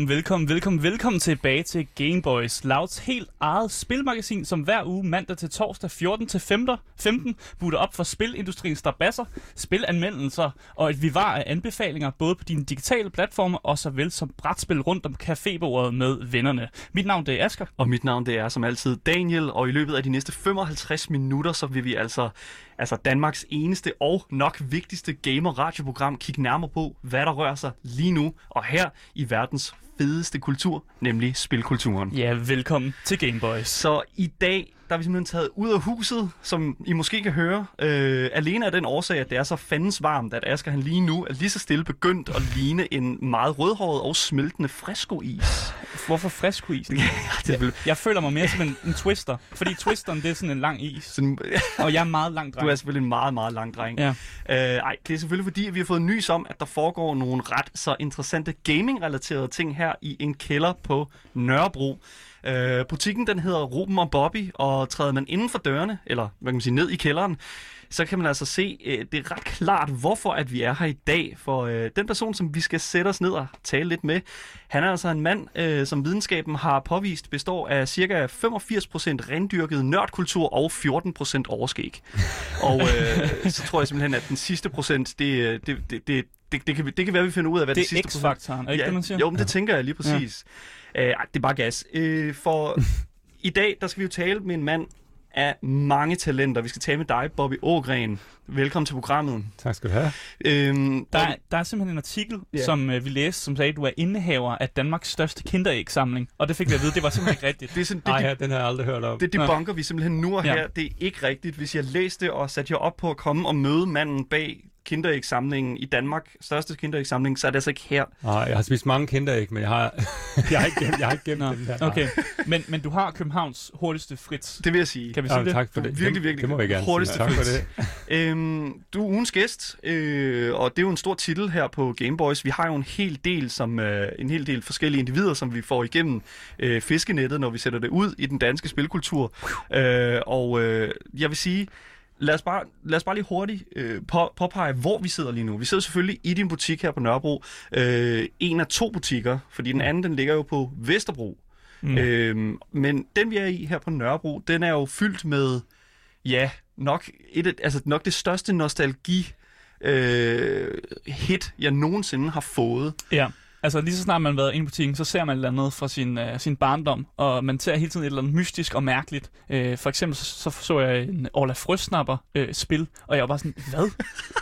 Velkommen, velkommen, velkommen, velkommen tilbage til Gameboys, Louds helt eget spilmagasin, som hver uge mandag til torsdag 14 til 15 butter op for spilindustriens strabasser, spilanmeldelser og et vivar af anbefalinger både på dine digitale platforme og såvel som brætspil rundt om cafébordet med vennerne. Mit navn det er Asker. Og mit navn det er som altid Daniel, og i løbet af de næste 55 minutter, så vil vi altså, altså Danmarks eneste og nok vigtigste gamer-radioprogram kigge nærmere på, hvad der rører sig lige nu og her i verdens fedeste kultur, nemlig spilkulturen. Ja, velkommen til Gameboys. Så i dag der er vi simpelthen taget ud af huset, som I måske kan høre. Øh, alene af den årsag, at det er så fandens varmt, at Asger han lige nu er lige så stille begyndt at ligne en meget rødhåret og smeltende friskois. Hvorfor friskois? ja, det vil... Jeg føler mig mere som en, en twister, fordi twisteren det er sådan en lang is. Sådan... og jeg er meget lang dreng. Du er selvfølgelig en meget, meget lang dreng. Ja. Øh, ej, det er selvfølgelig fordi, at vi har fået nys om, at der foregår nogle ret så interessante gaming-relaterede ting her i en kælder på Nørrebro. Øh, butikken den hedder Ruben og Bobby, og træder man inden for dørene, eller hvad kan man sige, ned i kælderen, så kan man altså se, øh, det er ret klart, hvorfor at vi er her i dag. For øh, den person, som vi skal sætte os ned og tale lidt med, han er altså en mand, øh, som videnskaben har påvist består af cirka 85% rendyrket nørdkultur og 14% overskæg. og øh, så tror jeg simpelthen, at den sidste procent, det, øh, det, det, det, det, det, kan, det kan være, vi finder ud af, hvad det, det sidste procent... Det er X-faktoren, ikke ja, det, man siger? Jo, men det tænker jeg lige præcis. Ja. Øh, det er bare gas. Øh, for i dag, der skal vi jo tale med en mand, af mange talenter. Vi skal tale med dig, Bobby Ågren. Velkommen til programmet. Tak skal du have. Øhm, der, er, der er simpelthen en artikel, yeah. som øh, vi læste, som sagde, at du er indehaver af Danmarks største kinderægsamling. Og det fik vi at vide, det var simpelthen ikke rigtigt. Det er sådan, det, Ej, ja, den har jeg aldrig hørt om. Det, det bunker vi simpelthen nu og her. Ja. Det er ikke rigtigt. Hvis jeg læste det og satte jer op på at komme og møde manden bag kinderægsamlingen i Danmark, største kinderægsamling, så er det altså ikke her. Nej, jeg har spist mange kinderæg, men jeg har, jeg har ikke gemt, jeg har ikke gemt den her. Okay, men, men du har Københavns hurtigste frit. Det vil jeg sige. Kan vi sige ja, det? Tak for det. Virkelig, virkelig. Det må jeg gerne hurtigste sige. Tak for det. øhm, du er ugens gæst, øh, og det er jo en stor titel her på Gameboys. Vi har jo en hel del, som, øh, en hel del forskellige individer, som vi får igennem øh, fiskenettet, når vi sætter det ud i den danske spilkultur. Øh, og øh, jeg vil sige, lad os bare, lad os bare lige hurtigt øh, på, påpege, hvor vi sidder lige nu. Vi sidder selvfølgelig i din butik her på Nørrebro. Øh, en af to butikker, fordi den anden den ligger jo på Vesterbro. Mm. Øh, men den vi er i her på Nørrebro, den er jo fyldt med, ja, nok, et, altså nok det største nostalgi øh, hit, jeg nogensinde har fået. Ja. Altså lige så snart man har været inde i butikken, så ser man et eller andet fra sin, uh, sin barndom, og man ser hele tiden et eller andet mystisk og mærkeligt. Uh, for eksempel så, så, så jeg en Orla Frøsnapper uh, spil, og jeg var bare sådan, hvad?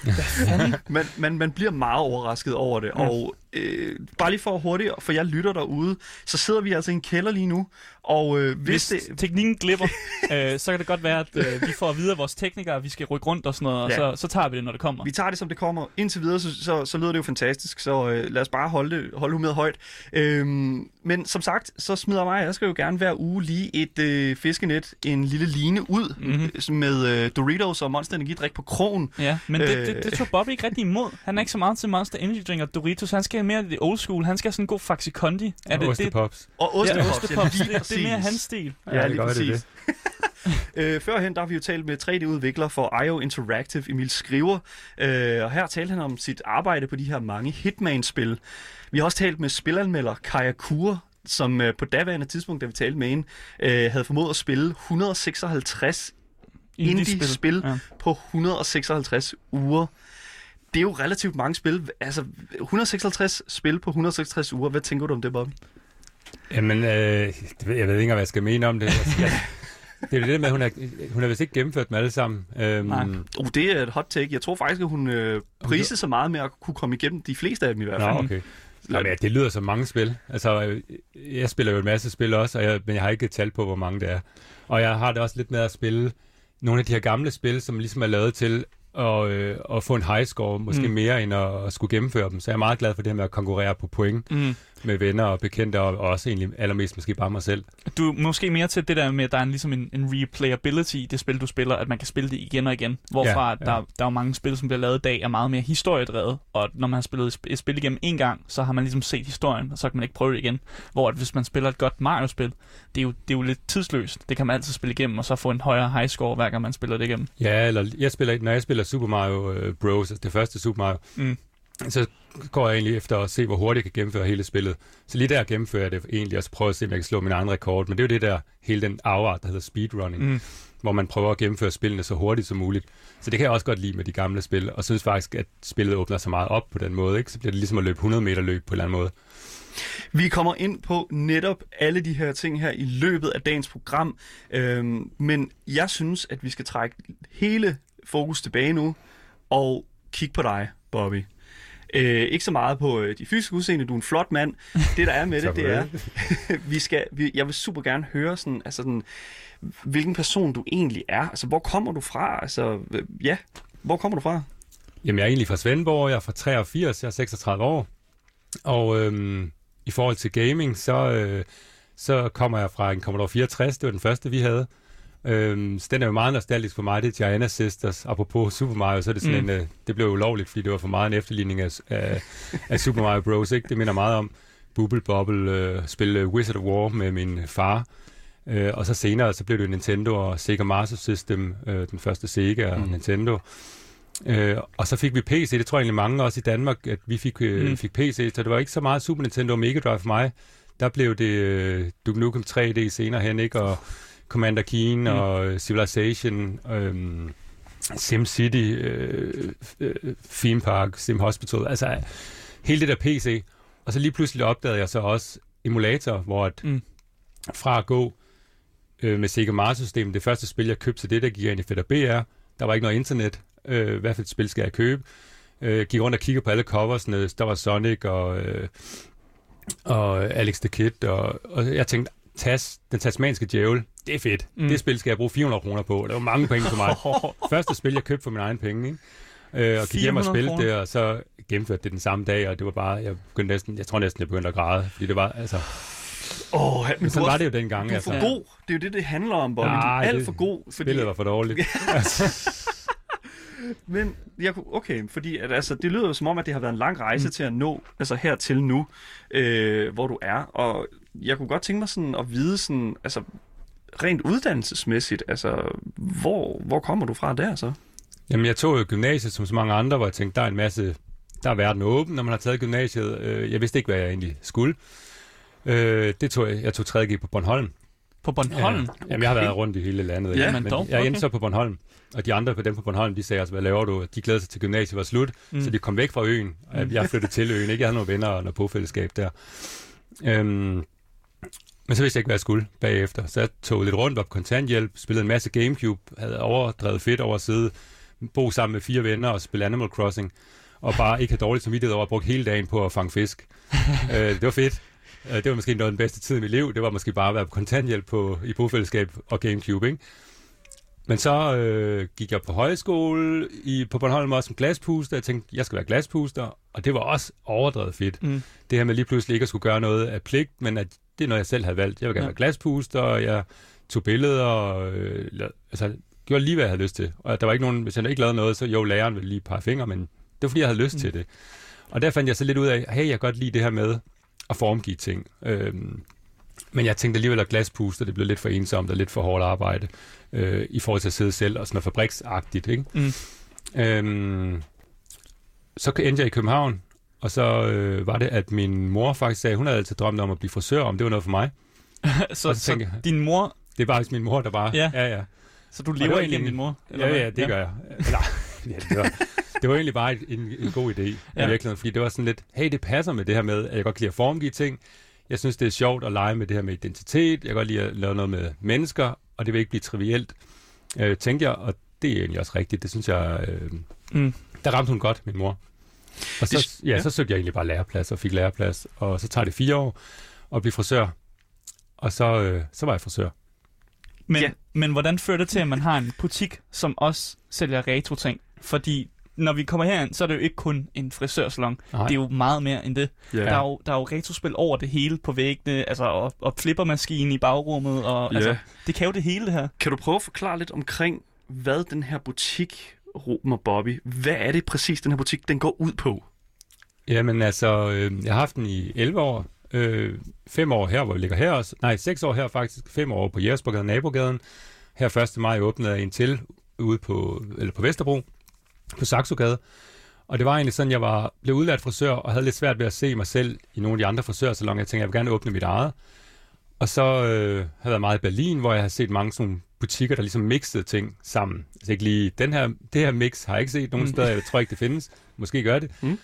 Hvad fanden? man, man, man bliver meget overrasket over det, ja. og øh, bare lige for hurtigt, for jeg lytter derude, så sidder vi altså i en kælder lige nu, og øh, hvis, hvis det... teknikken glipper, øh, så kan det godt være, at øh, vi får at vide af vores teknikere, at vi skal rykke rundt og sådan noget, ja. og så, så tager vi det, når det kommer. Vi tager det, som det kommer. Indtil videre, så, så, så lyder det jo fantastisk, så øh, lad os bare holde, det, holde humøret højt. Øhm, men som sagt, så smider mig, jeg skal jo gerne hver uge lige et øh, fiskenet, en lille line ud mm-hmm. med øh, Doritos og Monster Energidrik på krogen. Ja, men det, det, det tog Bobby ikke rigtig imod. Han er ikke så meget til Monster Energy Drink og Doritos, han skal mere det old school. Han skal have sådan en god Faxi Kondi. Er og det, ostepops. Og ostepops. Ja, ostepops. Ja, det, det, er mere hans stil. Ja, ja lige præcis. Det. øh, førhen der har vi jo talt med 3D-udvikler for IO Interactive, Emil Skriver, øh, og her talte han om sit arbejde på de her mange Hitman-spil. Vi har også talt med spilanmelder Kaja Kure, som øh, på daværende tidspunkt, da vi talte med hende, øh, havde formået at spille 156 indie-spil indie ja. på 156 uger det er jo relativt mange spil. Altså, 156 spil på 156 uger. Hvad tænker du om det, Bobby? Jamen, øh, jeg ved ikke, hvad jeg skal mene om det. Altså, jeg, det er det med, at hun har, hun har vist ikke gennemført dem alle sammen. Øhm, Nej. Uh, det er et hot take. Jeg tror faktisk, at hun øh, priser så meget med at kunne komme igennem de fleste af dem i hvert fald. Nå, okay. Jamen, ja, det lyder som mange spil. Altså, øh, jeg spiller jo en masse spil også, og jeg, men jeg har ikke tal på, hvor mange det er. Og jeg har det også lidt med at spille nogle af de her gamle spil, som ligesom er lavet til og, øh, og få en high score, måske mm. mere end at, at skulle gennemføre dem. Så jeg er meget glad for det her med at konkurrere på point. Mm. Med venner og bekendte, og også egentlig allermest måske bare mig selv. Du er måske mere til det der med, at der er en, ligesom en, en replayability i det spil, du spiller, at man kan spille det igen og igen. Hvorfra Ja, ja. Der, der er jo mange spil, som bliver lavet i dag, er meget mere historiedrevet, og når man har spillet et sp- et spil igennem en gang, så har man ligesom set historien, og så kan man ikke prøve det igen. Hvor at hvis man spiller et godt Mario-spil, det er, jo, det er jo lidt tidsløst. Det kan man altid spille igennem, og så få en højere high score, hver gang man spiller det igennem. Ja, eller jeg spiller, når jeg spiller Super Mario øh, Bros., altså det første Super Mario, Mm. Så går jeg egentlig efter at se, hvor hurtigt jeg kan gennemføre hele spillet. Så lige der gennemfører jeg det egentlig, og så prøver jeg at se, om jeg kan slå min egen rekord. Men det er jo det der, hele den afart, der hedder speedrunning, Mm. hvor man prøver at gennemføre spillene så hurtigt som muligt. Så det kan jeg også godt lide med de gamle spil, og synes faktisk, at spillet åbner sig meget op på den måde. Ikke? Så bliver det ligesom at løbe 100 meter løb på en eller anden måde. Vi kommer ind på netop alle de her ting her i løbet af dagens program, øhm, men jeg synes, at vi skal trække hele fokus tilbage nu og kigge på dig, Bobby. Øh, ikke så meget på øh, de fysiske udseende, du er en flot mand. Det, der er med det, det er, vi skal, vi, jeg vil super gerne høre sådan, altså sådan, hvilken person du egentlig er. Altså, hvor kommer du fra? Altså, øh, ja, hvor kommer du fra? Jamen, jeg er egentlig fra Svendborg, jeg er fra 83, jeg er 36 år. Og øhm, i forhold til gaming, så, øh, så kommer jeg fra en Commodore 64, det var den første, vi havde. Øhm, så den er jo meget nostalgisk for mig, det er Gianna Sisters. Apropos Super Mario, så er det sådan Mm. en, øh, det blev ulovligt, fordi det var for meget en efterligning af, af, af Super Mario Bros. Ikke? Det minder meget om Bubble Bobble, øh, spille Wizard of War med min far. Øh, og så senere, så blev det Nintendo og Sega Master System, øh, den første Sega og Mm. Nintendo. Øh, og så fik vi PC, det tror jeg egentlig mange også i Danmark, at vi fik, øh, mm. fik PC, så det var ikke så meget Super Nintendo og Mega Drive for mig. Der blev det øh, Duke Nukem 3D senere hen, ikke? Og Commander Keen Mm. og øh, Civilization, øh, SimCity, øh, øh, Theme Park, Sim Hospital, altså hele det der PC. Og så lige pludselig opdagede jeg så også emulator, hvor at Mm. fra at gå øh, med Sega Master-systemet, det første spil, jeg købte til det, der gik jeg ind i Fedder BR, der var ikke noget internet, øh, hvad for et spil skal jeg købe? Øh, gik rundt og kiggede på alle coversne, der var Sonic og, øh, og Alex the Kid, og, og jeg tænkte, Tas, den tasmanske djævel, det er fedt. Mm. Det spil skal jeg bruge 400 kroner på. Det var mange penge for mig. Første spil, jeg købte for min egen penge, ikke? Øh, og gik hjem og 400 spillede kroner? det, og så gennemførte det den samme dag, og det var bare, jeg begyndte næsten, jeg tror næsten, jeg begyndte at græde, fordi det var, altså, Åh, oh, men sådan var det jo dengang, Du er altså. for god. Det er jo det, det handler om, Bobby. du er alt det- for god. Fordi, Spillet var for dårligt. Men jeg kunne, okay, fordi at, altså, det lyder jo som om, at det har været en lang rejse mm. til at nå altså hertil nu, øh, hvor du er. Og jeg kunne godt tænke mig sådan at vide sådan, altså rent uddannelsesmæssigt, altså hvor, hvor kommer du fra der så? Jamen, jeg tog jo gymnasiet som så mange andre, hvor jeg tænkte, der er en masse, der er verden åben, når man har taget gymnasiet. Øh, Jeg vidste ikke, hvad jeg egentlig skulle. Øh, Det tog jeg, jeg tog 3.G på Bornholm. På Bornholm? Ja. Jamen, jeg har været rundt i hele landet. ikke? men dog, jeg endte okay. så på Bornholm. Og de andre på dem på Bornholm, de sagde altså, hvad laver du? De glædede sig til gymnasiet var slut, Mm. mm. så de kom væk fra øen. Jeg flyttede til øen, ikke? Jeg havde nogle venner og noget bofællesskab der. Øhm, men så vidste jeg ikke, hvad jeg skulle bagefter. Så jeg tog lidt rundt, på kontanthjælp, spillede en masse Gamecube, havde overdrevet fedt over at sidde, bo sammen med fire venner og spille Animal Crossing, og bare ikke have dårligt samvittighed over at bruge hele dagen på at fange fisk. øh, det var fedt. Øh, det var måske noget af den bedste tid i mit liv. Det var måske bare at være på kontanthjælp på, i bofællesskab og Gamecube, ikke? Men så øh, gik jeg på højskole i, på Bornholm også som glaspuster. Jeg tænkte, jeg skal være glaspuster, og det var også overdrevet fedt. Mm. Det her med lige pludselig ikke at skulle gøre noget af pligt, men at det er noget, jeg selv havde valgt. Jeg vil gerne Ja. være glaspuster, og jeg tog billeder, og øh, altså, gjorde lige, hvad jeg havde lyst til. Og der var ikke nogen, hvis jeg ikke lavede noget, så jo, læreren ville lige pege fingre, men det var, fordi jeg havde lyst Mm. til det. Og der fandt jeg så lidt ud af, hey, jeg kan godt lide det her med at formgive ting. Øhm, men jeg tænkte alligevel, at glaspuster, det blev lidt for ensomt og lidt for hårdt arbejde øh, i forhold til at sidde selv og sådan noget fabriksagtigt, ikke? Mm. Øhm, så endte jeg i København, og så øh, var det, at min mor faktisk sagde, hun havde altid drømt om at blive frisør, om det var noget for mig. så, Og så så tænker jeg- din mor, Det er faktisk min mor, der bare... Ja. ja, ja. så du lever var egentlig- din mor? eller Ja, hvad? ja, det gør jeg. Eller, ja, det, var, det var egentlig bare en, en god idé i Ja. virkeligheden, fordi det var sådan lidt, hey, det passer med det her med, at jeg godt kan lide at formgive ting. Jeg synes, det er sjovt at lege med det her med identitet. Jeg kan godt lide at lave noget med mennesker, og det vil ikke blive trivielt, øh, tænkte jeg, og det er egentlig også rigtigt. Det synes jeg, øh, Mm. der ramte hun godt, min mor. Og så, Det- ja, ja. så søgte jeg egentlig bare læreplads og fik læreplads, og så tager det fire år at blive frisør. Og så, øh, så var jeg frisør. Men, Ja. men hvordan fører det til, at man har en butik, som også sælger retro-ting? Fordi når vi kommer herind, så er det jo ikke kun en frisørsalon. Nej. Det er jo meget mere end det. Ja. Der, er jo, der er jo retrospil over det hele på væggene, altså, og, og flippermaskine i bagrummet, og Ja. altså, det kan jo det hele, det her. Kan du prøve at forklare lidt omkring, hvad den her butik, Ruben og Bobby, hvad er det præcis, den her butik, den går ud på? Jamen altså, øh, jeg har haft den i 11 år. Øh, fem år her, hvor vi ligger her også. Nej, seks år her faktisk. Fem år på Jægersborgade, nabogaden. Her 1. maj åbnede jeg en til ude på, eller på Vesterbro, på Saxogade. Og det var egentlig sådan, jeg var, blev udlært frisør og havde lidt svært ved at se mig selv i nogle af de andre frisørsalonger. Jeg tænkte, jeg vil gerne åbne mit eget. Og så øh, havde jeg været meget i Berlin, hvor jeg har set mange sådan butikker, der ligesom mixede ting sammen. Altså ikke lige, den her, det her mix har jeg ikke set nogen Mm. steder. Jeg tror ikke, det findes. Måske gør det. Mm.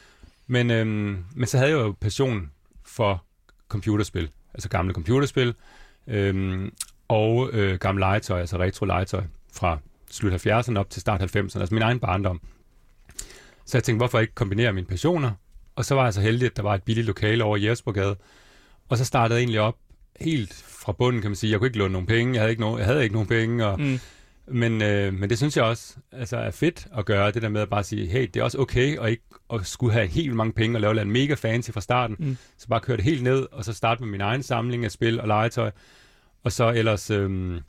Men, øhm, men så havde jeg jo passion for computerspil. Altså gamle computerspil. Øhm, og øh, gamle legetøj, altså retro legetøj fra slut 70'erne op til start 90'erne. Altså min egen barndom. Så jeg tænkte, hvorfor ikke kombinere mine passioner? Og så var jeg så heldig, at der var et billigt lokale over i Jægersborgade. Og så startede jeg egentlig op helt fra bunden, kan man sige. Jeg kunne ikke låne nogen penge, jeg havde ikke nogen, jeg havde ikke nogen penge, og, Mm. men, øh, men det synes jeg også altså, er fedt at gøre, det der med at bare sige, hey, det er også okay at ikke at skulle have helt vildt mange penge og lave noget mega fancy fra starten. Mm. Så bare køre det helt ned, og så starte med min egen samling af spil og legetøj, og så ellers øh,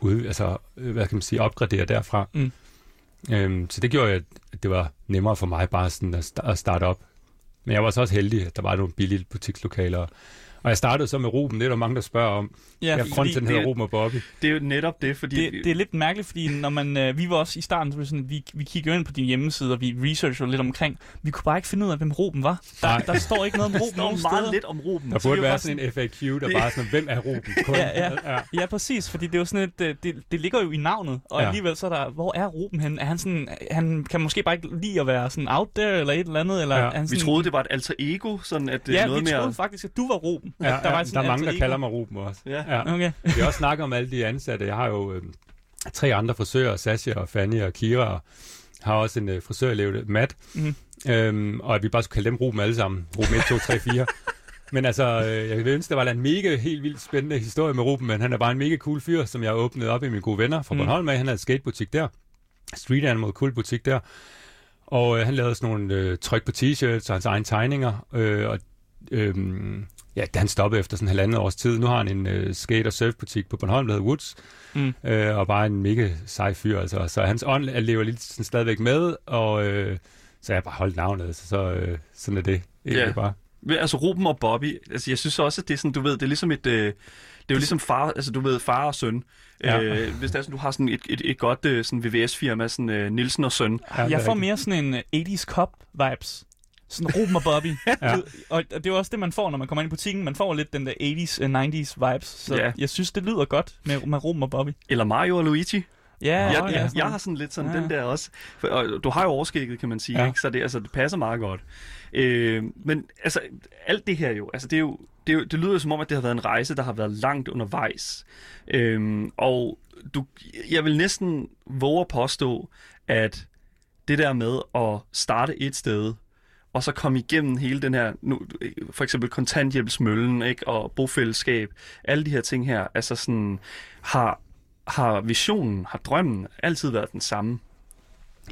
ud, altså, øh, hvad kan man sige, opgradere derfra. Mm. Øhm, så det gjorde, at det var nemmere for mig bare sådan at, at starte op. Men jeg var så også heldig, at der var nogle billige butikslokaler. Og jeg startede så med Ruben, det er der mange, der spørger om. Ja, jeg til, den det hedder er- Ruben og Bobby. Det er jo netop det, fordi... Det, det er lidt mærkeligt, fordi når man, øh, vi var også i starten, så sådan, vi, vi kiggede ind på din hjemmeside, og vi researchede lidt omkring. Vi kunne bare ikke finde ud af, hvem Ruben var. Der, Nej. der står ikke noget om der Ruben står nogen meget steder. lidt om Ruben. Der vi burde var være bare sådan en FAQ, der bare sådan, hvem er Ruben? Kun. Ja, ja. ja. Ja, præcis, fordi det er jo sådan et, øh, det, det ligger jo i navnet, og Ja. ja. alligevel så er der, hvor er Ruben hen? Er han sådan, han kan måske bare ikke lide at være sådan out there, eller et eller andet, eller Ja. han Vi sådan, troede, det var et alter ego, sådan at det er Ja, noget vi mere... troede faktisk, at du var Ruben. Ja, At der ja, var der, sådan er mange, der alter kalder ego. mig Ruben også. Ja. Ja. Okay. Vi har også snakket om alle de ansatte. Jeg har jo øh, tre andre frisører, Sasha og Fanny og Kira, og har også en øh, frisørelev, Matt. Mhm. Øhm, og at vi bare skulle kalde dem Ruben alle sammen. Ruben 1, 2, 3, 4. Men altså, øh, jeg vil ønske, der var en mega, helt vildt spændende historie med Ruben, men han er bare en mega cool fyr, som jeg åbnet op i mine gode venner fra Mm. Bornholm af. Han havde en skatebutik der. Street Animal, cool butik der. Og øh, han lavede sådan nogle øh, tryk på t-shirts og hans egne tegninger. Øh, og øh, ja, han stoppede efter sådan en halvandet års tid. Nu har han en øh, skate- og surfbutik på Bornholm, der hedder Woods. Mm. Øh, og bare en mega sej fyr. Altså. Så hans ånd lever lidt sådan stadigvæk med, og øh, så jeg bare holdt navnet. Så, så øh, sådan er det egentlig Ja. bare. Altså Ruben og Bobby, altså jeg synes også, at det er sådan, du ved, det er ligesom et, øh, det er jo ligesom far, altså du ved, far og søn. Ja. Øh, hvis det er sådan, du har sådan et, et, et godt øh, sådan VVS-firma, sådan øh, Nielsen og søn. Ja, Jeg får mere sådan en øh, 80's Cop vibes. Sådan Ruben og Bobby. Ja. Og det er også det, man får, når man kommer ind i butikken. Man får lidt den der 80's, uh, 90's vibes. Så Ja. jeg synes, det lyder godt med, med Ruben og Bobby. Eller Mario og Luigi. Ja, jeg, ja, jeg, jeg har sådan lidt sådan Ja. den der også. For, og du har jo overskægget, kan man sige, ja. ikke? så det, altså, det passer meget godt. Øh, men altså, alt det her jo, altså det, er jo, det, er jo, det lyder jo som om, at det har været en rejse, der har været langt undervejs. Øh, og du, jeg vil næsten våge at påstå, at det der med at starte et sted, og så komme igennem hele den her, nu, for eksempel kontanthjælpsmøllen, ikke, og bofællesskab, alle de her ting her, altså sådan, har, har visionen, har drømmen altid været den samme?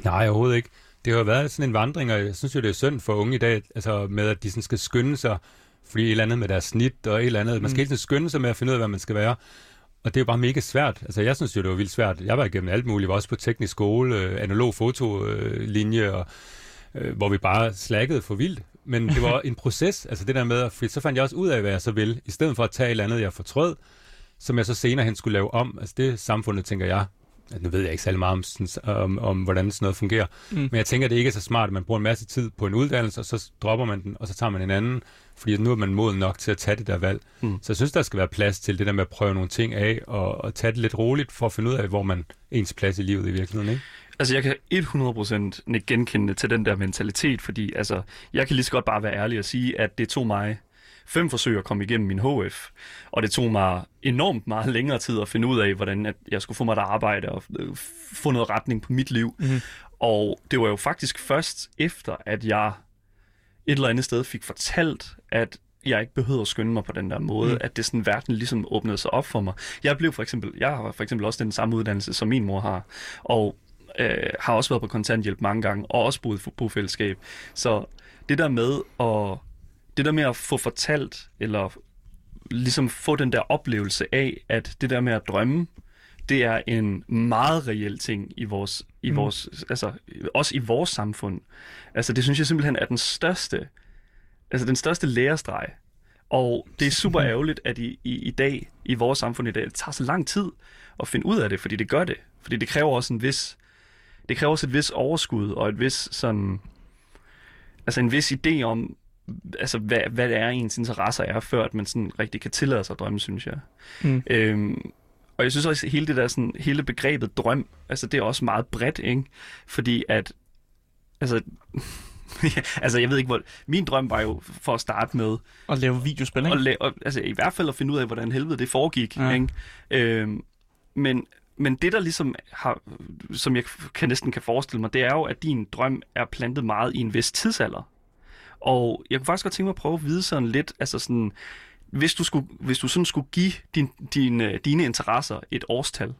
Nej, overhovedet ikke. Det har jo været sådan en vandring, og jeg synes jo, det er synd for unge i dag, altså med, at de sådan skal skynde sig, fordi et eller andet med deres snit og et eller andet. Man skal Mm. hele tiden skynde sig med at finde ud af, hvad man skal være. Og det er jo bare mega svært. Altså, jeg synes jo, det var vildt svært. Jeg var igennem alt muligt. Jeg var også på teknisk skole, øh, analog fotolinje, og, øh, hvor vi bare slakkede for vildt. Men det var en proces, altså det der med, at, så fandt jeg også ud af, hvad jeg så vil, i stedet for at tage et eller andet, jeg fortrød, som jeg så senere hen skulle lave om. Altså det samfundet, tænker jeg, at nu ved jeg ikke særlig meget om, sådan, om, om hvordan sådan noget fungerer, Mm. men jeg tænker, at det ikke er så smart, at man bruger en masse tid på en uddannelse, og så dropper man den, og så tager man en anden, fordi nu er man moden nok til at tage det der valg. Mm. Så jeg synes, der skal være plads til det der med at prøve nogle ting af, og, og tage det lidt roligt, for at finde ud af, hvor man ens plads i livet i virkeligheden, ikke? Altså, jeg kan 100% ikke genkende til den der mentalitet, fordi altså, jeg kan lige så godt bare være ærlig og sige, at det tog mig fem forsøg at komme igennem min HF, og det tog mig enormt meget længere tid at finde ud af, hvordan at jeg skulle få mig et arbejde og øh, få noget retning på mit liv. Mhm. Og det var jo faktisk først efter, at jeg et eller andet sted fik fortalt, at jeg ikke behøvede at skynde mig på den der måde, Mm. mm. at det sådan verden ligesom åbnede sig op for mig. Jeg blev for eksempel, jeg har for eksempel også den samme uddannelse, som min mor har, og øh, har også været på kontanthjælp mange gange, og også boet på bofællesskab. Så det der med at, det der med at få fortalt, eller ligesom få den der oplevelse af, at det der med at drømme, det er en meget reel ting i vores, i Mm. vores, altså også i vores samfund. Altså det synes jeg simpelthen er den største, altså den største lærestreg. Og det er super ærgerligt, at i, i, i dag, i vores samfund i dag, det tager så lang tid at finde ud af det, fordi det gør det. Fordi det kræver også en vis, det kræver også et vis overskud og et vis sådan, altså en vis idé om, altså hvad, hvad det er ens interesser er, før at man sådan rigtig kan tillade sig at drømme, synes jeg. Mm. Øhm, og jeg synes også, at hele det der sådan, hele begrebet drøm, altså det er også meget bredt, ikke? Fordi at, altså, altså jeg ved ikke, hvor, min drøm var jo for at starte med, Og lave videospil, ikke? og, la- og, altså i hvert fald at finde ud af, hvordan helvede det foregik, ja. ikke? Øhm, men, men det der ligesom har, som jeg kan, næsten kan forestille mig, det er jo, at din drøm er plantet meget i en vis tidsalder. Og jeg kunne faktisk godt tænke mig at prøve at vide sådan lidt, altså sådan, hvis du, skulle, hvis du sådan skulle give din, din, øh, dine interesser et årstal,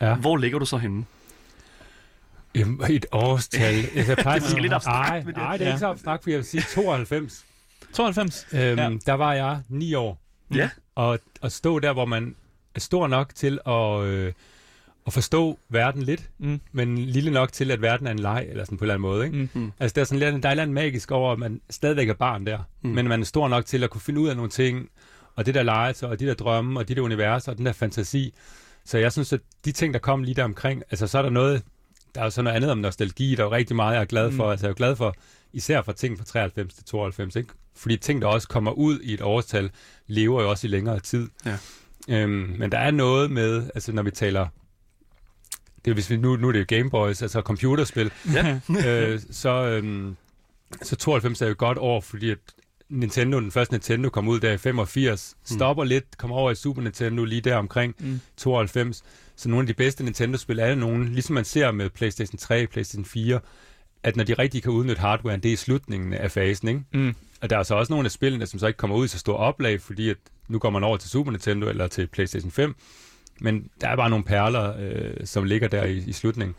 Ja. hvor ligger du så henne? Jamen, et årstal. Jeg plejer Det er lidt abstrakt Nej, med det. nej, det er ikke så abstrakt, for jeg vil sige 92. 92. Øhm, Ja. ja. Der var jeg ni år. Ja. Og at stå der, hvor man er stor nok til at, øh, at forstå verden lidt, Mm. men lille nok til, at verden er en leg, eller sådan på en eller anden måde. Ikke? Mm. Altså, der er, sådan lidt, der er andet magisk over, at man stadigvæk er barn der, Mm. men man er stor nok til at kunne finde ud af nogle ting, og det der legetøj, og de der drømme, og de der universer, og den der fantasi. Så jeg synes, at de ting, der kom lige der omkring, altså så er der noget, der er jo så noget andet om nostalgi, der er jo rigtig meget, jeg er glad for. Mm. Altså jeg er jo glad for, især for ting fra 93 til 92, ikke? Fordi ting, der også kommer ud i et årstal, lever jo også i længere tid. Ja. Øhm, men der er noget med, altså når vi taler, det er, hvis vi, nu, nu er det jo Game Boys, altså computerspil, Ja. øh, så, øhm, så 92 er jo et godt år, fordi at Nintendo, den første Nintendo kom ud der i 85, stopper lidt, kommer over i Super Nintendo lige der omkring Mm. 92. Så nogle af de bedste Nintendo-spil er nogle, ligesom man ser med PlayStation 3, PlayStation 4, at når de rigtig kan udnytte hardwaren, det er i slutningen af fasen, ikke? Mm. Og der er så også nogle af spillene, som så ikke kommer ud i så stor oplag, fordi at nu går man over til Super Nintendo eller til PlayStation 5. Men der er bare nogle perler, øh, som ligger der i, i slutningen.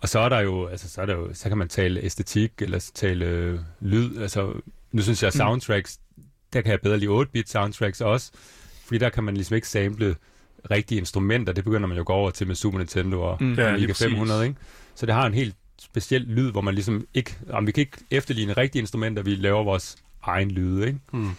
Og så er der jo, altså så, er der jo, så kan man tale æstetik, eller tale øh, lyd. Altså, nu synes jeg, at soundtracks, der kan jeg bedre lide 8-bit soundtracks også, fordi der kan man ligesom ikke sample rigtige instrumenter. Det begynder man jo at gå over til med Super Nintendo og Mm. mm. Ja, lige Amiga præcis. 500, ikke? Så det har en helt speciel lyd, hvor man ligesom ikke, jamen, vi kan ikke efterligne rigtige instrumenter, vi laver vores egen lyde, ikke? Hmm.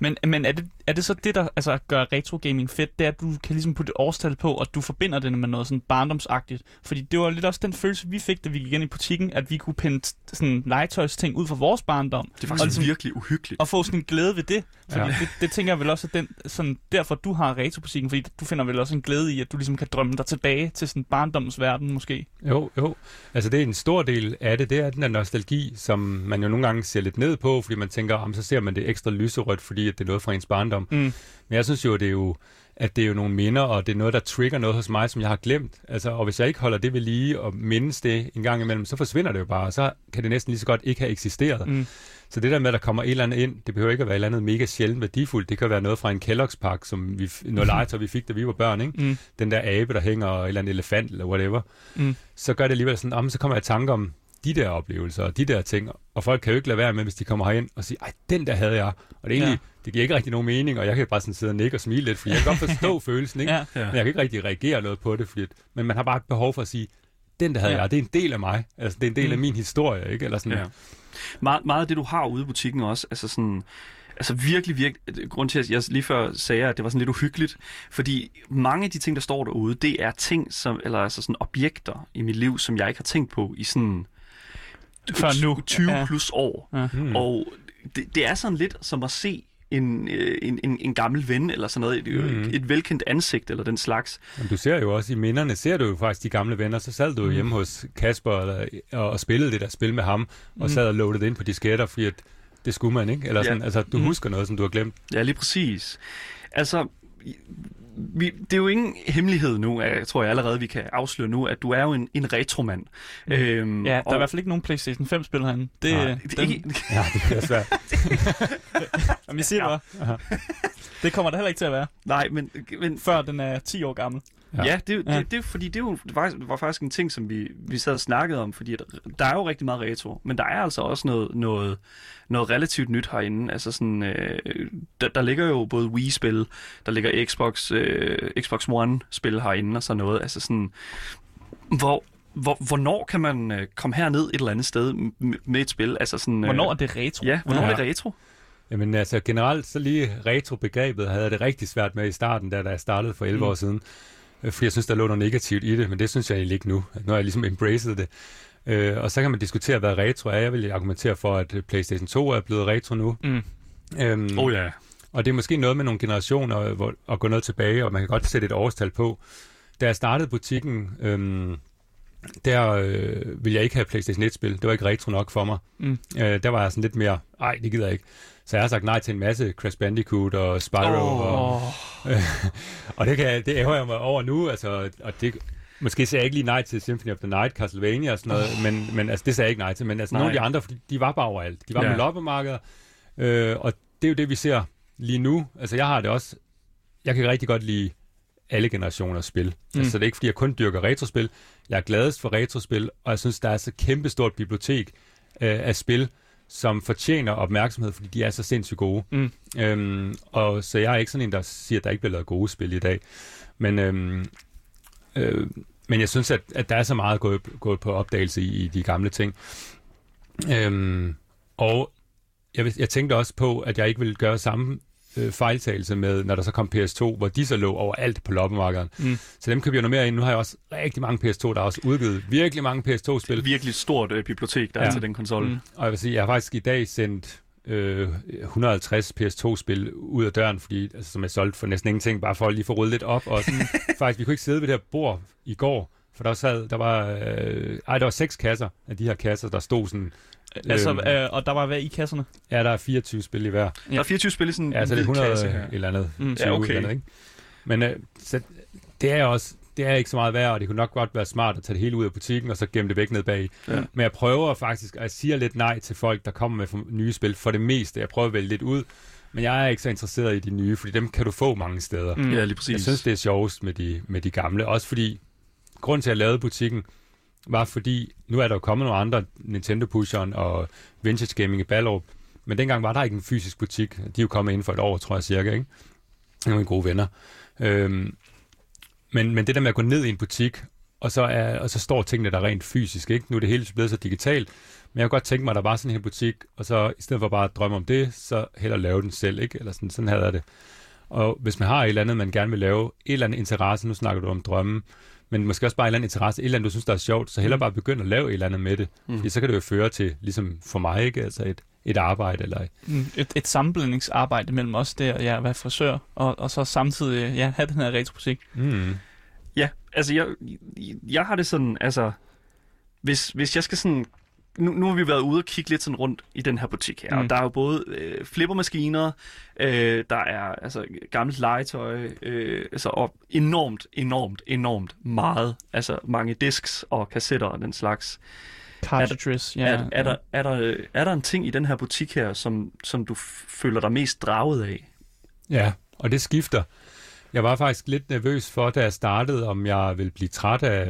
Men, men er, det, er det så det, der altså, gør retro gaming fedt? Det er, at du kan ligesom putte et årstal på, og du forbinder det med noget sådan barndomsagtigt. Fordi det var lidt også den følelse, vi fik, da vi gik ind i butikken, at vi kunne pinde sådan legetøjsting ud fra vores barndom. Det er Og faktisk ligesom- virkelig uhyggeligt. Og få sådan en glæde ved det. Fordi ja. Det, det, tænker jeg vel også, at den, sådan, derfor du har retrobutikken, fordi du finder vel også en glæde i, at du ligesom kan drømme dig tilbage til sådan barndommens verden måske. Jo, jo. Altså det er en stor del af det, det er den der nostalgi, som man jo nogle gange ser lidt ned på, fordi man tænker, om så ser man det ekstra lyserødt, fordi at det er noget fra ens barndom. Mm. Men jeg synes jo, det er jo, at det er jo nogle minder, og det er noget, der trigger noget hos mig, som jeg har glemt. Altså, og hvis jeg ikke holder det ved lige og mindes det en gang imellem, så forsvinder det jo bare, og så kan det næsten lige så godt ikke have eksisteret. Mm. Så det der med, at der kommer et eller andet ind, det behøver ikke at være et eller andet mega sjældent værdifuldt. Det kan være noget fra en Kellogg's pakke, som vi, noget legetøj, vi fik, da vi var børn, ikke? Mm. Den der abe, der hænger, og et eller andet elefant, eller whatever. Mm. Så gør det alligevel sådan, om så kommer jeg i tanke om de der oplevelser, og de der ting. Og folk kan jo ikke lade være med, hvis de kommer herind og siger, ej, den der havde jeg. Og det er egentlig, Ja. det giver ikke rigtig nogen mening, og jeg kan bare sådan sidde og nikke og smile lidt, fordi jeg kan godt forstå følelsen, ikke? Ja. Ja. Men jeg kan ikke rigtig reagere noget på det, fordi, men man har bare et behov for at sige, den der havde ja. jeg, det er en del af mig. Altså, det er en del Mm. af min historie, ikke? Eller sådan, Ja. Meget, meget af det, du har ude i butikken også, altså sådan... Altså virkelig, virkelig, grund til, at jeg lige før sagde, at det var sådan lidt uhyggeligt, fordi mange af de ting, der står derude, det er ting, som, eller altså sådan objekter i mit liv, som jeg ikke har tænkt på i sådan Før nu. 20 Ja. plus år. Ja. Mm. Og det, det er sådan lidt som at se en, øh, en, en, en gammel ven, eller sådan noget, et, mm. et velkendt ansigt, eller den slags. Men du ser jo også i minderne, ser du jo faktisk de gamle venner, så sad du jo Mm. hjemme hos Kasper eller, og, og spillede det der spil med ham, og Mm. sad og loadede det ind på disketter, fordi at det skulle man, ikke? Eller Ja. sådan, altså, du Mm. husker noget, som du har glemt. Ja, lige præcis. Altså, vi, det er jo ingen hemmelighed nu, jeg tror jeg allerede, vi kan afsløre nu, at du er jo en, en retromand. Mm. Øhm, Ja, der og- er i hvert fald ikke nogen PlayStation 5-spil herinde. Det, Nej, den, det er ikke, Ja, det er svært. Jamen, jeg siger Ja. bare. Det kommer der heller ikke til at være, nej, men, men før den er 10 år gammel. Ja, Ja. det, Ja. det, det, fordi det jo var, var faktisk en ting, som vi, vi sad og snakkede om, fordi der er jo rigtig meget retro, men der er altså også noget, noget, noget relativt nyt herinde. Altså sådan, øh, der, der ligger jo både Wii-spil, der ligger Xbox, øh, Xbox One-spil herinde og sådan noget. Altså sådan, hvor, hvor, hvornår kan man øh, komme herned et eller andet sted med et spil? Altså sådan, øh, Hvornår er det retro? Ja, hvornår Ja. er det retro? Jamen altså generelt, så lige retro-begrebet havde jeg det rigtig svært med i starten, da, da jeg startede for 11 Mm. år siden. Øh, Fordi jeg synes, der lå noget negativt i det, men det synes jeg egentlig ikke nu. Nu har jeg ligesom embraced det. Øh, og så kan man diskutere, hvad retro er. Jeg vil argumentere for, at PlayStation 2 er blevet retro nu. Mm. Øhm, Oh ja. Og det er måske noget med nogle generationer hvor, at gå noget tilbage, og man kan godt sætte et årstal på. Da jeg startede butikken, øhm, der øh, ville jeg ikke have PlayStation 1-spil. Det var ikke retro nok for mig. Mm. Øh, der var jeg sådan lidt mere, ej, det gider jeg ikke. Så jeg har sagt nej til en masse Crash Bandicoot og Spyro. Åh. Og, Åh, og det, kan, det ærger jeg mig over nu. Altså, og det, måske sagde jeg ikke lige nej til Symphony of the Night, Castlevania og sådan noget, oh. men, men altså, det sagde jeg ikke nej til. Men altså, Nej. nogle af de andre, de var bare overalt. De var ja. med loppemarkeder, øh, og det er jo det, vi ser lige nu. Altså, jeg har det også... Jeg kan rigtig godt lide alle generationers spil. Mm. Altså, det er ikke, fordi jeg kun dyrker retrospil. Jeg er gladest for retrospil, og jeg synes, der er så kæmpestort bibliotek øh, af spil, som fortjener opmærksomhed, fordi de er så sindssygt gode. Mm. Øhm, og så jeg er ikke sådan en, der siger, at der ikke bliver lavet gode spil i dag. Men, øhm, øh, men jeg synes, at, at der er så meget gået, gået på opdagelse i, i de gamle ting. Øhm, og jeg, jeg tænkte også på, at jeg ikke ville gøre samme øh, fejltagelse med, når der så kom PS2, hvor de så lå overalt på loppemarkedet. Mm. Så dem køber jeg noget mere ind. Nu har jeg også rigtig mange PS2, der har også udgivet virkelig mange PS2-spil. Virkelig stort øh, bibliotek, der ja. Er til den konsol. Mm. Og jeg vil sige, jeg har faktisk i dag sendt øh, 150 PS2-spil ud af døren, fordi, altså, som jeg solgte for næsten ingenting, bare for at lige få ryddet lidt op. Og sådan, faktisk, vi kunne ikke sidde ved det her bord i går, for der, sad, der var, øh, ej, der var seks kasser af de her kasser, der stod sådan, Altså, Øhm. øh, og der var hvad i kasserne? ja, der er 24 spil i hver. Der er 24 spil i sådan Ja, så en det er hvid 100 kasse et her. eller andet. Mm. 20 Ja, okay. eller andet, ikke? Men øh, så, det er også, det er ikke så meget værd, og det kunne nok godt være smart at tage det hele ud af butikken, og så gemme det væk ned bag. Ja. Men jeg prøver faktisk, og jeg siger lidt nej til folk, der kommer med nye spil, for det meste. Jeg prøver at vælge lidt ud, men jeg er ikke så interesseret i de nye, fordi dem kan du få mange steder. Mm. Ja, lige præcis. Jeg synes, det er sjovest med de, med de gamle, også fordi, grunden til, at jeg lavede butikken, var fordi, nu er der jo kommet nogle andre, Nintendo-pusheren og Vintage Gaming i Ballerup, men dengang var der ikke en fysisk butik. De er jo kommet inden for et år, tror jeg cirka, ikke? Det gode venner. Øhm, men, men det der med at gå ned i en butik, og så, er, og så står tingene der rent fysisk, ikke? Nu er det hele blevet så digitalt, men jeg kunne godt tænke mig, at der var sådan en butik, og så i stedet for bare at drømme om det, så hellere lave den selv, ikke? Eller sådan, sådan havde jeg det. Og hvis man har et eller andet, man gerne vil lave, et eller andet interesse, nu snakker du om drømme, men måske også bare en eller anden interesse, et eller andet, du synes, der er sjovt, så hellere bare begynde at lave et eller andet med det. Mm. Mm. Fordi så kan det jo føre til, ligesom for mig, ikke? Altså et, et arbejde, eller Mm, et, et sammenblandingsarbejde mellem os der, ja, at være frisør, og, og så samtidig ja, have den her retromusik. mm, Ja, altså jeg, jeg har det sådan, altså, hvis, hvis jeg skal sådan, nu, nu har vi været ude og kigge lidt sådan rundt i den her butik her, mm. Og der er jo både øh, flippermaskiner, øh, der er altså gammelt legetøj, øh, altså, og enormt, enormt, enormt meget, altså mange disks og kassetter og den slags. Cartridges, ja. Ja, er, er, der, er, der, er der en ting i den her butik her, som, som du føler dig mest draget af? Ja, og det skifter. Jeg var faktisk lidt nervøs for, da jeg startede, om jeg ville blive træt af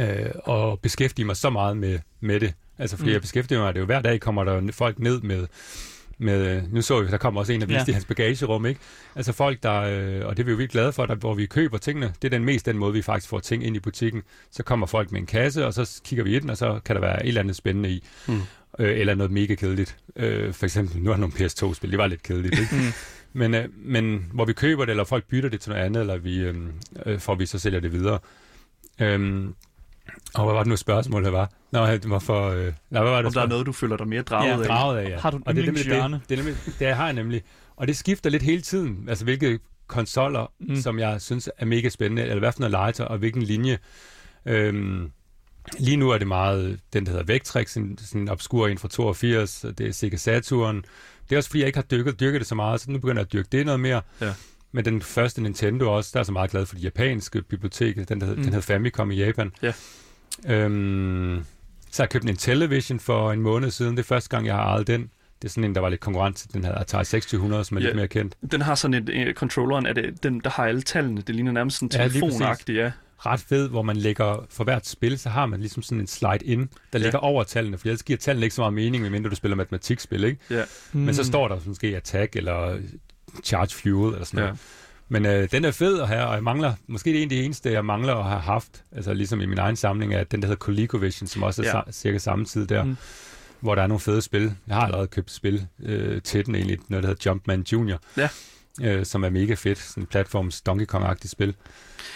øh, at beskæftige mig så meget med, med det. Altså, fordi Mm. jeg beskæftiger mig, det er jo hver dag kommer der folk ned med, med nu så vi, der kommer også en og viste Ja. i hans bagagerum, ikke? Altså folk, der, øh, og det er vi jo virkelig glade for, der, hvor vi køber tingene, det er den mest den måde, vi faktisk får ting ind i butikken. Så kommer folk med en kasse, og så kigger vi i den, og så kan der være et eller andet spændende i. Mm. Øh, eller noget mega kedeligt. Øh, for eksempel, nu der nogle PS2-spil, det var lidt kedeligt, ikke? Mm. Men, øh, men hvor vi køber det, eller folk bytter det til noget andet, eller vi, øh, øh, får vi så sælger det videre. Øhm, og hvad var det nu spørgsmålet var? Nå, det var for... Øh, nej, hvad var det? Om der er noget, du føler dig mere draget Ja, af? draget af, ja. Har du og det er nemlig det, det, er nemlig, det har jeg nemlig. Og det skifter lidt hele tiden, altså hvilke konsoller, Mm. som jeg synes er mega spændende, eller hvad for noget legetøj, og hvilken linje. Øhm, lige nu er det meget den, der hedder Vectrex, sådan, sådan en obskur en fra 82, og det er Sega Saturn. Det er også fordi, jeg ikke har dyrket, dyrket det så meget, så nu begynder jeg at dyrke det noget mere. Ja. Men den første Nintendo også, der er så meget glad for de japanske biblioteker, den, der hed, Mm. mm. den hed Famicom i Japan. Ja. Øhm, så har jeg købt en Television for en måned siden. Det er første gang, jeg har ejet den. Det er sådan en, der var lidt konkurrent til den her Atari 2600, som er Ja. lidt mere kendt. Den har sådan et, øh, controlleren, er det den, der har alle tallene. Det ligner nærmest sådan Ja, lige telefonagtigt, ja. Ret fed, hvor man lægger, for hvert spil, så har man ligesom sådan en slide in, der ligger over tallene, for ellers giver tallene ikke så meget mening, medmindre du spiller matematikspil, ikke? ja. Mm. Men så står der måske attack, eller charge fuel, eller sådan ja. noget. Men øh, den er fed at have, og jeg mangler, måske det er en af de eneste, jeg mangler at have haft, altså ligesom i min egen samling, er den, der hedder ColecoVision, som også er Ja. ja. cirka samme tid der, Mm. hvor der er nogle fede spil. Jeg har allerede købt spil øh, til den egentlig, noget der hedder Jumpman Junior, Ja. Øh, som er mega fedt, sådan en platforms Donkey Kong-agtigt spil.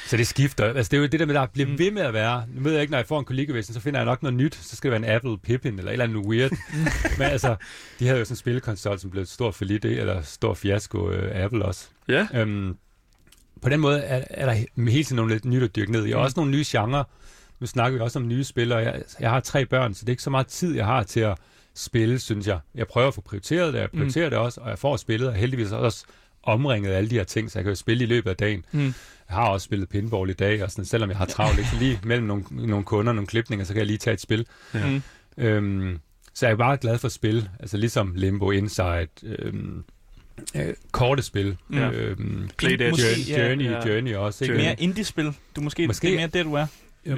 Så det skifter. Altså, det er jo det der med, der bliver Mm. ved med at være. Nu ved jeg ikke, når jeg får en ColecoVision, så finder jeg nok noget nyt. Så skal det være en Apple Pippin, eller et eller andet weird. Men altså, de havde jo sådan en spillekonsol, som blev et stort forlit, eller stor fiasko, øh, Apple også. Ja. Øhm, på den måde er, er der he- hele tiden nogle lidt nyt at dyrke ned i. Og Mm. også nogle nye genrer. Nu snakker vi også om nye spillere. Jeg, jeg har tre børn, så det er ikke så meget tid, jeg har til at spille, synes jeg. Jeg prøver at få prioriteret det, jeg prioriterer mm. det også, og jeg får spillet, og heldigvis også omringet af alle de her ting, så jeg kan jo spille i løbet af dagen. Mm. Jeg har også spillet pinball i dag, og sådan, selvom jeg har travlt, ikke, lige mellem nogle, nogle kunder, nogle klipninger, så kan jeg lige tage et spil. Ja. Mm. Øhm, så jeg er bare glad for spil, altså ligesom Limbo, Inside, øhm, øh, korte spil. Ja. Øhm, Playdead. Måske, Journey, ja, Journey, ja. Journey også. Ikke? Mere indie-spil. Du måske, Måske. det er mere det, du er.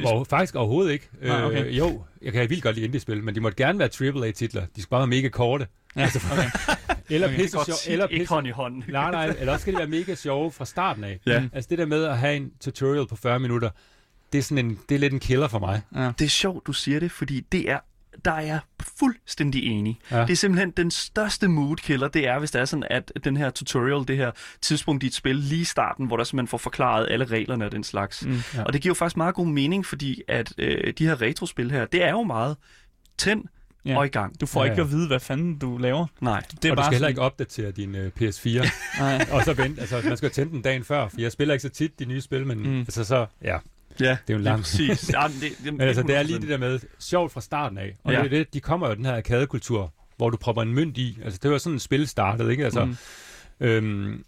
Og faktisk overhovedet ikke. Nej, okay. Øh, jo, jeg kan vildt godt lide indie-spil, men de måtte gerne være AAA-titler. De skal bare være mega korte. Ja, okay. Eller Okay. pisse sjov, eller ikke pisse, hånd i hånden. nej, nej, eller også skal de være mega sjove fra starten af. Ja. Altså det der med at have en tutorial på 40 minutter, det er, sådan en, det er lidt en killer for mig. Ja. Det er sjovt, du siger det, fordi det er der er jeg fuldstændig enig. Ja. Det er simpelthen den største mood killer, det er, hvis det er sådan, at den her tutorial, det her tidspunkt i et spil, lige i starten, hvor der simpelthen får forklaret alle reglerne og den slags. Mm. Ja. Og det giver jo faktisk meget god mening, fordi at øh, de her retrospil her, det er jo meget tænd Ja. og i gang. Du får Ja, ikke ja. at vide, hvad fanden du laver. Nej. Det er og du bare skal heller sådan- ikke opdatere din uh, PS4, Nej. og så vente. Altså, man skal jo tænde den dagen før, for jeg spiller ikke så tit de nye spil, men mm. altså så, ja, Ja, det er jo en lige lang... præcis. Ja, det, det, Men altså, det er lige det der med sjovt fra starten af. Og Ja. ja. det er det, de kommer jo den her arkadekultur, hvor du propper en mønt i. Altså, det var sådan et spil startede, ikke? Altså, Mm. øhm,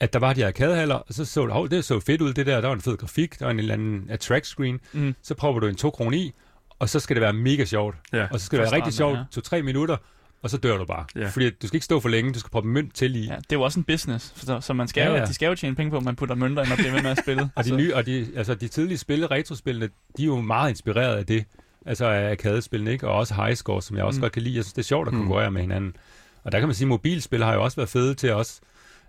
at der var de arkadehaller, og så så du, hov, det så fedt ud, det der, der var en fed grafik, der var en eller anden attract screen, Mm. så propper du en 2 kroner i, og så skal det være mega sjovt. Ja. Og så skal det være rigtig sjovt, to-tre minutter, og så dør du bare. Ja. Fordi du skal ikke stå for længe, du skal proppe mønt til i. Ja, det er jo også en business, så, så man skal Ja, jo, ja. de skal jo tjene penge på, at man putter mønter ind og bliver ved med at spille. Og de, Så- nye, og de, altså de tidlige spil, retrospillene, de er jo meget inspireret af det. Altså af arkadespillene, ikke? Og også high score, som jeg også Mm. mm. godt kan lide. Jeg synes, det er sjovt at Mm. konkurrere med hinanden. Og der kan man sige, at mobilspil har jo også været fede til os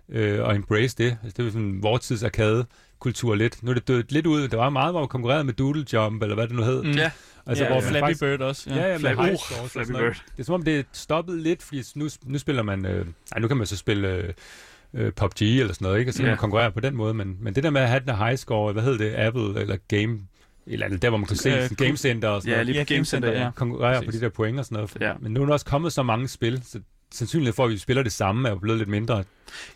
øh, at embrace det. Altså, det er jo sådan vores tids arcade kultur lidt. Nu er det dødt lidt ud. Der var meget, hvor man konkurrerede med Doodle Jump, eller hvad det nu hed. Mm. Ja. Altså, ja, hvor og man Flappy faktisk, Bird også. Ja, ja, med Flappy- uh, og Flappy noget. Bird. Det er som om, det er stoppet lidt, fordi nu, nu spiller man... Øh, ej, nu kan man så spille øh, øh, PUBG eller sådan noget, ikke? Og så kan Ja. man konkurrere på den måde. Men, men det der med at have den her high score, hvad hedder det, Apple eller Game... Eller der, hvor man kan se Øh, sådan Game Center og sådan Ja, noget, lige Ja, på Game Center, ja. ja. konkurrere på præcis. de der point og sådan noget. Ja. Men nu er der også kommet så mange spil, så sandsynligheden for, at vi spiller det samme, er jo blevet lidt mindre.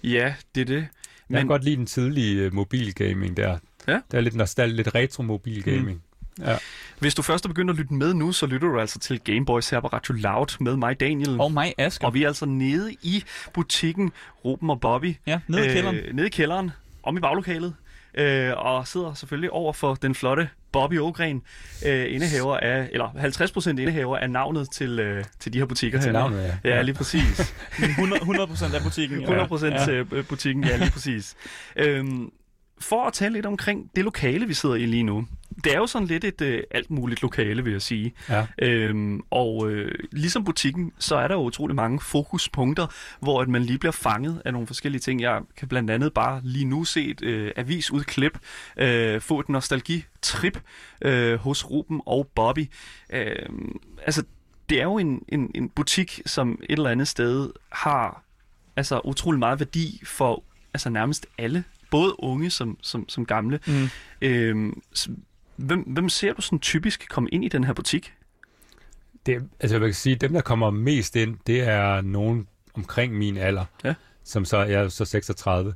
Ja, det er det. Jeg Men- kan godt lide den tidlige uh, mobilgaming der. Ja. Der er lidt nostal, lidt retro mobilgaming. Mm. Ja. Hvis du først er begyndt at lytte med nu, så lytter du altså til Gameboys her på Radio Loud med mig, Daniel. Og mig, Asger. Og vi er altså nede i butikken Ruben og Bobby. Ja, nede i kælderen. Øh, nede i kælderen, om i baglokalet. Øh, og sidder selvfølgelig over for den flotte Bobby Ågren, øh, indehaver af, eller 50% indehaver af navnet til, øh, til de her butikker Til her. navnet, ja. Ja, lige præcis. 100, 100% af butikken. 100% Ja. til øh, butikken, ja, lige præcis. øhm, for at tale lidt omkring det lokale, vi sidder i lige nu. Det er jo sådan lidt et øh, alt muligt lokale, vil jeg sige. Ja. Øhm, og øh, ligesom butikken, så er der jo utrolig mange fokuspunkter, hvor at man lige bliver fanget af nogle forskellige ting. Jeg kan blandt andet bare lige nu se et øh, avisudklip, øh, få et nostalgitrip øh, hos Ruben og Bobby. Øh, altså, det er jo en, en, en butik, som et eller andet sted har altså utrolig meget værdi for altså nærmest alle, både unge som, som, som gamle. Mm. Øhm, hvem, hvem ser du sådan typisk komme ind i den her butik? Det, altså jeg vil sige, dem der kommer mest ind, det er nogen omkring min alder, Ja. som så jeg er så 36.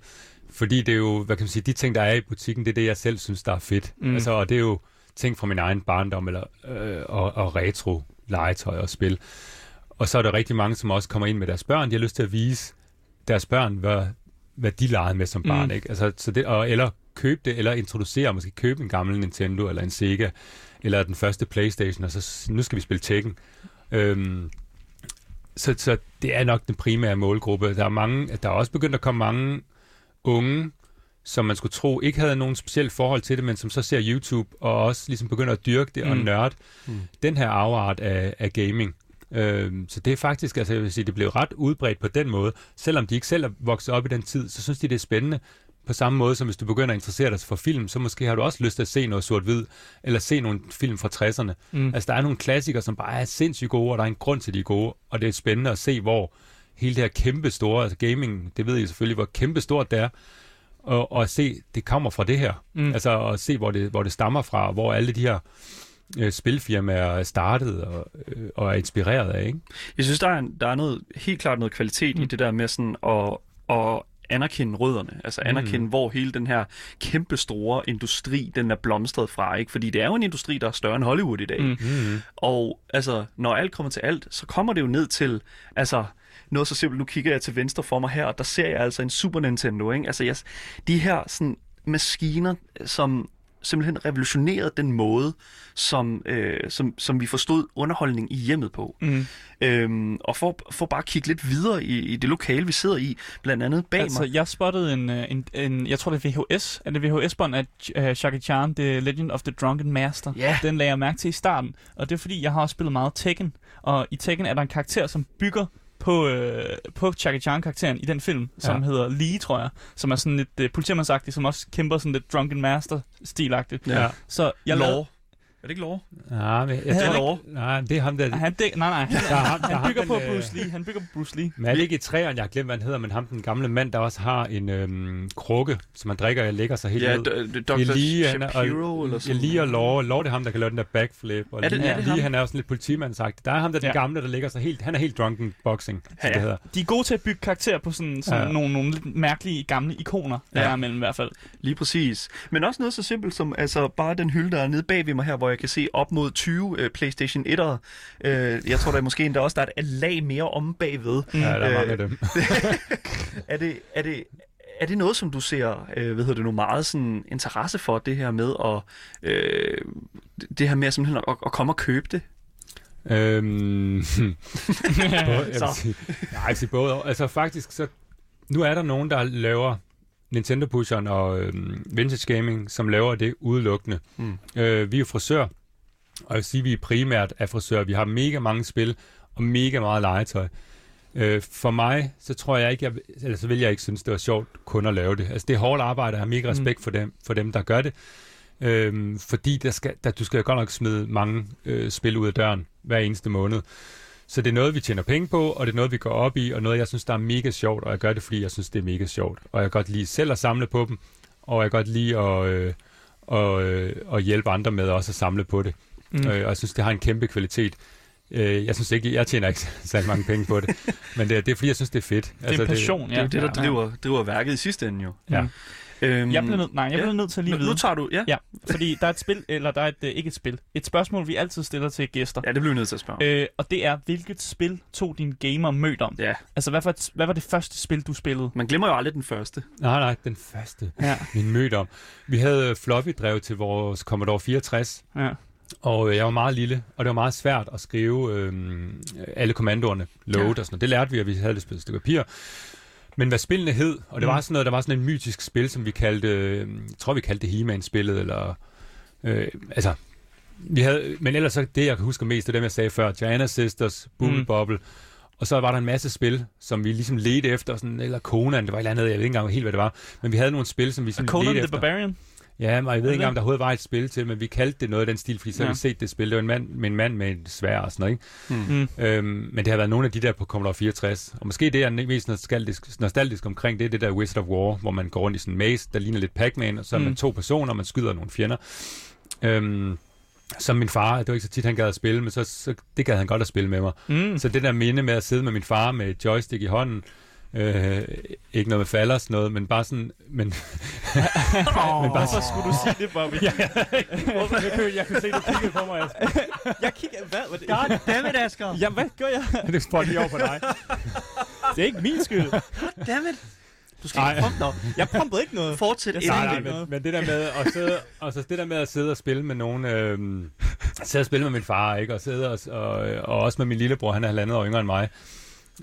Fordi det er jo, hvad kan man sige, de ting, der er i butikken, det er det, jeg selv synes, der er fedt. Mm. Altså, og det er jo ting fra min egen barndom, eller, øh, og, og retro legetøj og spil. Og så er der rigtig mange, som også kommer ind med deres børn. De har lyst til at vise deres børn, hvad, hvad de legede med som barn. Mm. Ikke? Altså, så det, og, eller købe det, eller introducere, måske købe en gammel Nintendo, eller en Sega, eller den første Playstation, og så nu skal vi spille Tekken. Øhm, så, så det er nok den primære målgruppe. Der er, mange, der er også begyndt at komme mange unge, som man skulle tro ikke havde nogen specielt forhold til det, men som så ser YouTube og også ligesom begynder at dyrke det mm. og nørde mm. den her afart af, af gaming. Øhm, så det er faktisk, altså jeg vil sige, det blev ret udbredt på den måde. Selvom de ikke selv er vokset op i den tid, så synes de, det er spændende. På samme måde som hvis du begynder at interessere dig for film, så måske har du også lyst til at se noget sort-hvid, eller se nogle film fra 60'erne. Mm. Altså der er nogle klassikere, som bare er sindssygt gode, og der er en grund til, at de er gode, og det er spændende at se, hvor hele det her kæmpe store, altså gaming, det ved I selvfølgelig, hvor kæmpe stort det er, og, og at se, det kommer fra det her. Mm. Altså at se, hvor det, hvor det stammer fra, hvor alle de her øh, spilfirmaer er startet og, øh, og er inspireret af, ikke? Jeg synes, der er, der er noget, helt klart noget kvalitet mm. i det der med sådan at, at anerkende rødderne, altså anerkende, mm. hvor hele den her kæmpe store industri, den er blomstret fra, ikke? Fordi det er jo en industri, der er større end Hollywood i dag. Mm. Og altså, når alt kommer til alt, så kommer det jo ned til, altså, noget så simpelt, nu kigger jeg til venstre for mig her, og der ser jeg altså en Super Nintendo, ikke? Altså, jeg, de her sådan maskiner, som simpelthen revolutioneret den måde, som, øh, som, som vi forstod underholdning i hjemmet på. Mm. Øhm, og for, for bare at kigge lidt videre i, i det lokale, vi sidder i, blandt andet bag altså, mig. jeg spottede en, øh, en, en, jeg tror det er VHS, er det VHS-bånd af uh, Jackie Chan, The Legend of the Drunken Master. Ja. Den lagde jeg mærke til i starten, og det er fordi, jeg har også spillet meget Tekken, og i Tekken er der en karakter, som bygger på, øh, på Jackie Chan-karakteren i den film, som Ja. hedder Lee, tror jeg, som er sådan lidt øh, politimandsagtig, som også kæmper sådan lidt Drunken Master-stilagtigt. Ja. Så jeg Lore. Er det ikke lov? Ja, men jeg, Det er Lore. nej, det er ham der. Han dæk, nej, nej, han, Der er ham- der er han ham, bygger den, på øh, Bruce Lee. Han bygger på Bruce Lee. Men er det ikke i træerne, jeg har glemt, hvad han hedder, men ham, den gamle mand, der også har en øhm, krukke, som han drikker og lægger sig helt Ja, ned. d- d- Dr. Elie, han Shapiro eller sådan Elie og Lore. Lore, det er ham, der kan lave den der backflip. Og Er det- Lee, er det Lee ham? han er også sådan lidt politimandssagt. Der er ham der, den Ja. gamle, der ligger sig helt... Han er helt drunken boxing, som Ja. det hedder. De er gode til at bygge karakterer på sådan, sådan Ja. ja. nogle, nogle lidt mærkelige gamle ikoner, der Ja. er imellem i hvert fald. Lige præcis. Men også noget så simpelt som altså bare den hylde, der er nede bag ved mig her, hvor jeg kan se op mod 20 uh, PlayStation 1'ere. Uh, jeg tror, der er måske endda også der er et lag mere om bagved. Ja, der er Øh, mange af dem. Er det, er det, er det noget, som du ser, øh, hvad hedder det nu, meget sådan interesse for, det her med at, øh, det her med simpelthen at, at komme og købe det? Øhm, både, jeg vil sige, jeg vil sige både. Altså faktisk, så, nu er der nogen, der laver Nintendo Pusheren og øhm, Vintage Gaming, som laver det udelukkende. Mm. Øh, vi er jo frisør, og jeg vil sige, at vi er primært er frisør. Vi har mega mange spil og mega meget legetøj. Øh, for mig, så tror jeg ikke, jeg, eller så vil jeg ikke synes, det var sjovt kun at lave det. Altså det er hårdt arbejde, og jeg har mega respekt for dem, for dem der gør det. Øhm, fordi der skal, der, du skal godt nok smide mange øh, spil ud af døren hver eneste måned. Så det er noget, vi tjener penge på, og det er noget, vi går op i, og noget, jeg synes, der er mega sjovt, og jeg gør det, fordi jeg synes, det er mega sjovt. Og jeg kan godt lide selv at samle på dem, og jeg kan godt lide at, øh, og, øh, at hjælpe andre med også at samle på det. Mm. Øh, og jeg synes, det har en kæmpe kvalitet. Øh, jeg synes ikke, jeg tjener ikke særlig mange penge på det, men det, er- det er fordi, jeg synes, det er fedt. Det er en passion, Det er jo ja. det, der ja. driver, driver værket i sidste ende jo. Ja. Mm. Øhm, Jeg bliver nødt, nej, jeg ja. bliver nødt til at lige vide. nu tager du, ja. Ja, fordi der er et spil, eller der er et, øh, ikke et spil, et spørgsmål, vi altid stiller til gæster. Ja, det bliver vi nødt til at spørge. Øh, og det er, hvilket spil tog din gamer mødt om? Ja, Altså, hvad var, et- hvad var det første spil, du spillede? man glemmer jo aldrig den første. Nej, nej, den første, Ja. vi mødte om. Vi havde floppy drev til vores Commodore 64, Ja. og øh, jeg var meget lille, og det var meget svært at skrive øhm, alle kommandoerne, load Ja. og sådan noget. Det lærte vi, at vi havde det på et stykke papir. Men hvad spillene hed, og det Mm. var sådan noget, der var sådan en mytisk spil, som vi kaldte, øh, jeg tror vi kaldte det He-Man-spillet, eller, øh, altså, vi havde, men ellers så det, jeg kan huske mest, det er dem, jeg sagde før, Gianna Sisters, Bubble Mm. Bobble, og så var der en masse spil, som vi ligesom ledte efter, sådan, eller Conan, det var et eller andet, jeg ved ikke engang helt, hvad det var, men vi havde nogle spil, som vi sådan Conan ledte the efter. Barbarian? Ja, men jeg ved ikke om der overhovedet var et spil til, men vi kaldte det noget af den stil, fordi så ja. Vi set det spil. Det var en mand med en mand med et svær og sådan noget, ikke? Mm. Øhm, men det har været nogle af de der på Commodore 64. Og måske det, jeg er mest nostalgisk, nostalgisk omkring, det er det der Wizard of War, hvor man går rundt i sådan en maze, der ligner lidt Pac-Man, og så er man Mm. to personer, og man skyder nogle fjender. Øhm, som min far, det var ikke så tit, han gad at spille, men så, så det gad han godt at spille med mig. Mm. Så det der minde med at sidde med min far med et joystick i hånden, øh, ikke noget med falder sådan noget, men bare sådan, men, Oh, men bare så skulle du sige det, Bobby. ja, jeg, kunne, jeg kunne se, du kiggede på mig. jeg kigger... Hvad var det? God damn it, Asger! Jamen, hvad gør jeg? Det spurgte lige over på dig. Det er ikke min skyld. Damn it! Du skal Ej. ikke prompt nok. Jeg pumpede ikke noget. Fortsæt Jeg Nej, noget. men, men det der med at sidde, og så det der med at sidde og spille med nogen, øhm, sidde og spille med min far, ikke, og sidde og, og, og også med min lillebror, han er halvandet år yngre end mig,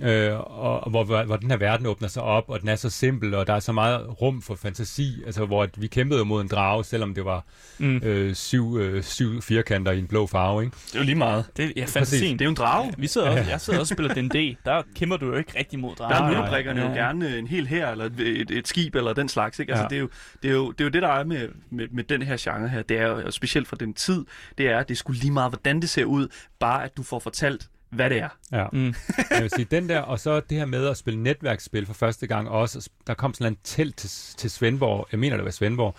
øh, og, og hvor, hvor, hvor den her verden åbner sig op, og den er så simpel, og der er så meget rum for fantasi, altså hvor at vi kæmpede jo mod en drage, selvom det var Mm. øh, syv, øh, syv firkanter i en blå farve, ikke? Det er jo lige meget. Det er fantasien. Det er jo en drage. Vi sidder også, jeg sidder også og spiller D&D. Der kæmper du jo ikke rigtig mod Der drager. er nej, mødebrikkerne jo Ja. gerne en hel her, eller et, et, et skib, eller den slags. Ikke? Altså, Ja. det, er jo, det, er jo, det er jo det, der er med, med, med den her genre her. Det er jo og specielt for den tid, det er, at det skulle lige meget, hvordan det ser ud, bare at du får fortalt, hvad det er. Ja. Mm. Jeg vil sige, den der, og så det her med at spille netværksspil for første gang også. Der kom sådan en telt til, til Svendborg, jeg mener det var Svendborg,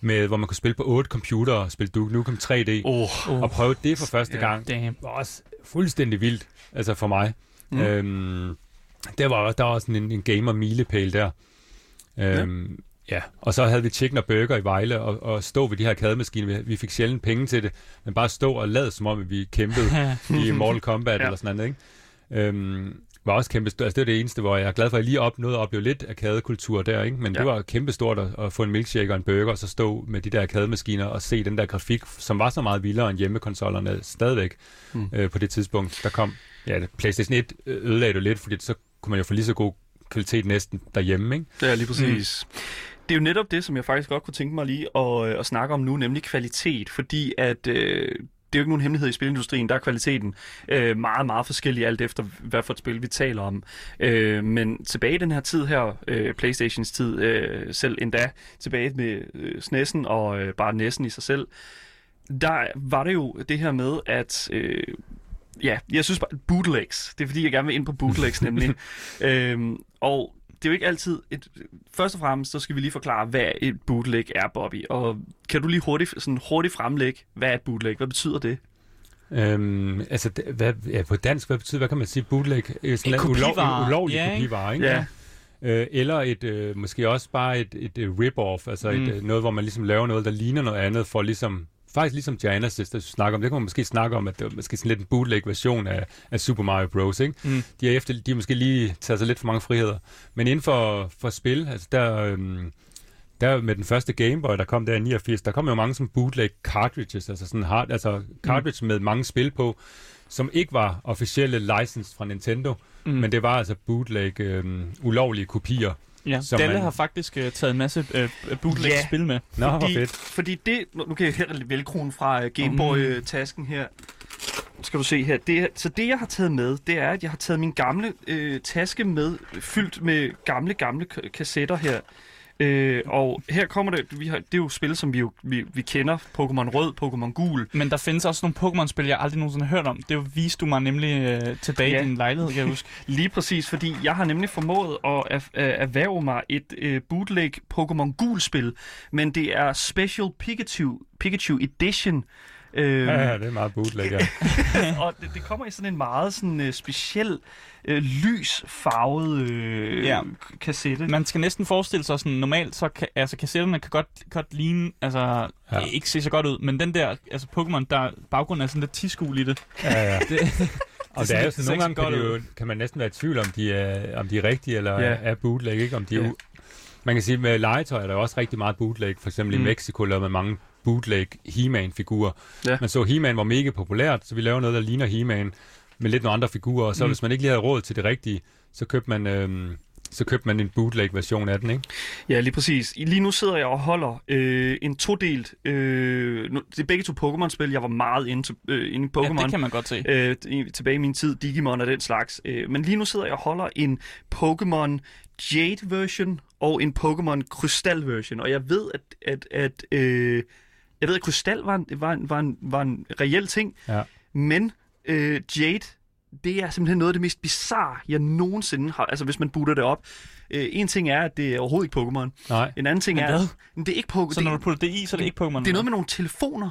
med, hvor man kunne spille på otte computere og spille Duke Nukem 3D. Oh. Oh, Og prøve det for første gang. damn. var også fuldstændig vildt, altså for mig. Mm. Øhm, der var, der var også sådan en, en gamer milepæl der. Øhm, ja. ja. Og så havde vi chicken og burger i Vejle, og, og stå ved de her kademaskiner. Vi, vi fik sjældent penge til det, men bare stå og lade som om, at vi kæmpede i Mortal Kombat Ja. ja. eller sådan noget, ikke? Øhm, var også kæmpe stort. Altså, det var det eneste, hvor jeg er glad for, at jeg lige op, nåede at opleve lidt arkadekultur der, ikke? Men Ja. ja. det var kæmpe stort at, at, få en milkshake og en burger, og så stå med de der arkademaskiner og se den der grafik, som var så meget vildere end hjemmekonsollerne stadigvæk Mm. øh, på det tidspunkt. Der kom, ja, PlayStation 1 ødelagde det lidt, fordi så kunne man jo få lige så god kvalitet næsten derhjemme, ikke? Det er lige præcis. Mm. Det er jo netop det, som jeg faktisk godt kunne tænke mig lige at, øh, at snakke om nu, nemlig kvalitet. Fordi at øh, det er jo ikke nogen hemmelighed i spilindustrien. Der er kvaliteten øh, meget, meget forskellig, alt efter hvad for et spil vi taler om. Øh, men tilbage i den her tid her, øh, Playstations tid, øh, selv endda tilbage med øh, SNES'en og øh, bare NES'en i sig selv, der var det jo det her med, at... Øh, Ja, jeg synes bare, bootlegs. Det er fordi, jeg gerne vil ind på bootlegs nemlig. øhm, og det er jo ikke altid... Et, først og fremmest, så skal vi lige forklare, hvad et bootleg er, Bobby. Og kan du lige hurtigt, sådan hurtigt fremlægge, hvad er et bootleg? Hvad betyder det? Øhm, altså, hvad, ja, på dansk, hvad betyder, hvad kan man sige, bootleg? Øh, Sådan En ulov, kopivare. en ulovlig Ja, ikke? kopivare, ikke? Ja. Øh, eller et, øh, måske også bare et, et, et rip-off, altså Mm. et, noget, hvor man ligesom laver noget, der ligner noget andet, for ligesom, faktisk ligesom Genesis, der snakker om, det kan man måske snakke om, at det var måske sådan lidt en bootleg-version af, af Super Mario Bros., ikke? Mm. De har, efter, de har måske lige taget sig lidt for mange friheder. Men inden for, for spil, altså der, øhm, der med den første Game Boy, der kom der i 89, der kom jo mange som bootleg cartridges, altså sådan hard, altså cartridge mm. med mange spil på, som ikke var officielle license fra Nintendo, mm. men det var altså bootleg, øhm, ulovlige kopier. Ja, som Dalle man- har faktisk uh, taget en masse uh, bootleg Ja. spil med. Nå, hvor fordi, fedt. fordi det... Nu kan jeg her lidt velkronen fra uh, Gameboy-tasken her. Skal du se her. Det, så det, jeg har taget med, det er, at jeg har taget min gamle øh, taske med, fyldt med gamle, gamle k- kassetter her. Øh, og her kommer det, vi har, det er jo spil, som vi, jo, vi, vi kender. Pokémon Rød, Pokémon Gul. Men der findes også nogle Pokémon-spil, jeg aldrig nogensinde har hørt om. Det viste du mig nemlig uh, tilbage Ja. i din lejlighed, kan jeg huske. Lige præcis, fordi jeg har nemlig formået at er- er- erhverve mig et øh, bootleg Pokémon Gul-spil, men det er Special Pikachu, Pikachu Edition. Øh, Ja, ja, det er meget bootleg, ja. og det, det kommer i sådan en meget sådan, øh, speciel, øh, lys farvet øh, Ja. kassette. Man skal næsten forestille sig sådan, normalt så kan, altså kassetterne kan godt, godt ligne, altså Ja. ikke se så godt ud, men den der, altså Pokémon, der baggrunden er sådan lidt tiskul i det. ja, ja. det Og det er jo sådan, nogle gange kan, godt de jo, kan man næsten være i tvivl om, de er, om de er rigtige eller Ja. ja. er bootleg, ikke? Om de er Ja. u- Man kan sige, med legetøj er der jo også rigtig meget bootleg. For eksempel Mm. i Mexico lavede man mange bootleg He-Man-figurer. Ja. Man så, He-Man var mega populært, så vi lavede noget, der ligner He-Man med lidt nogle andre figurer. Og så Mm. hvis man ikke lige havde råd til det rigtige, så købte man, øhm, så købte man en bootleg-version af den, ikke? Ja, lige præcis. Lige nu sidder jeg og holder øh, en todelt... Øh, nu, det er begge to Pokémon-spil. Jeg var meget inde, til, øh, inde i ja, Pokémon. det kan man godt se. øh, tilbage i min tid, Digimon og den slags. Øh, men lige nu sidder jeg og holder en Pokémon Jade-version og en Pokémon Krystal-version. Og jeg ved, at, at, at, øh, jeg ved, at Krystal var en, var en, var en, var en reel ting, Ja. men øh, Jade, det er simpelthen noget af det mest bizarre, jeg nogensinde har... Altså, hvis man booter det op. Øh, en ting er, at det er overhovedet ikke Pokémon. Nej. En anden ting Men er... hvad? Men det er ikke Pokémon. Så når du putter det i, så er det ikke Pokémon? det er noget med nogle telefoner.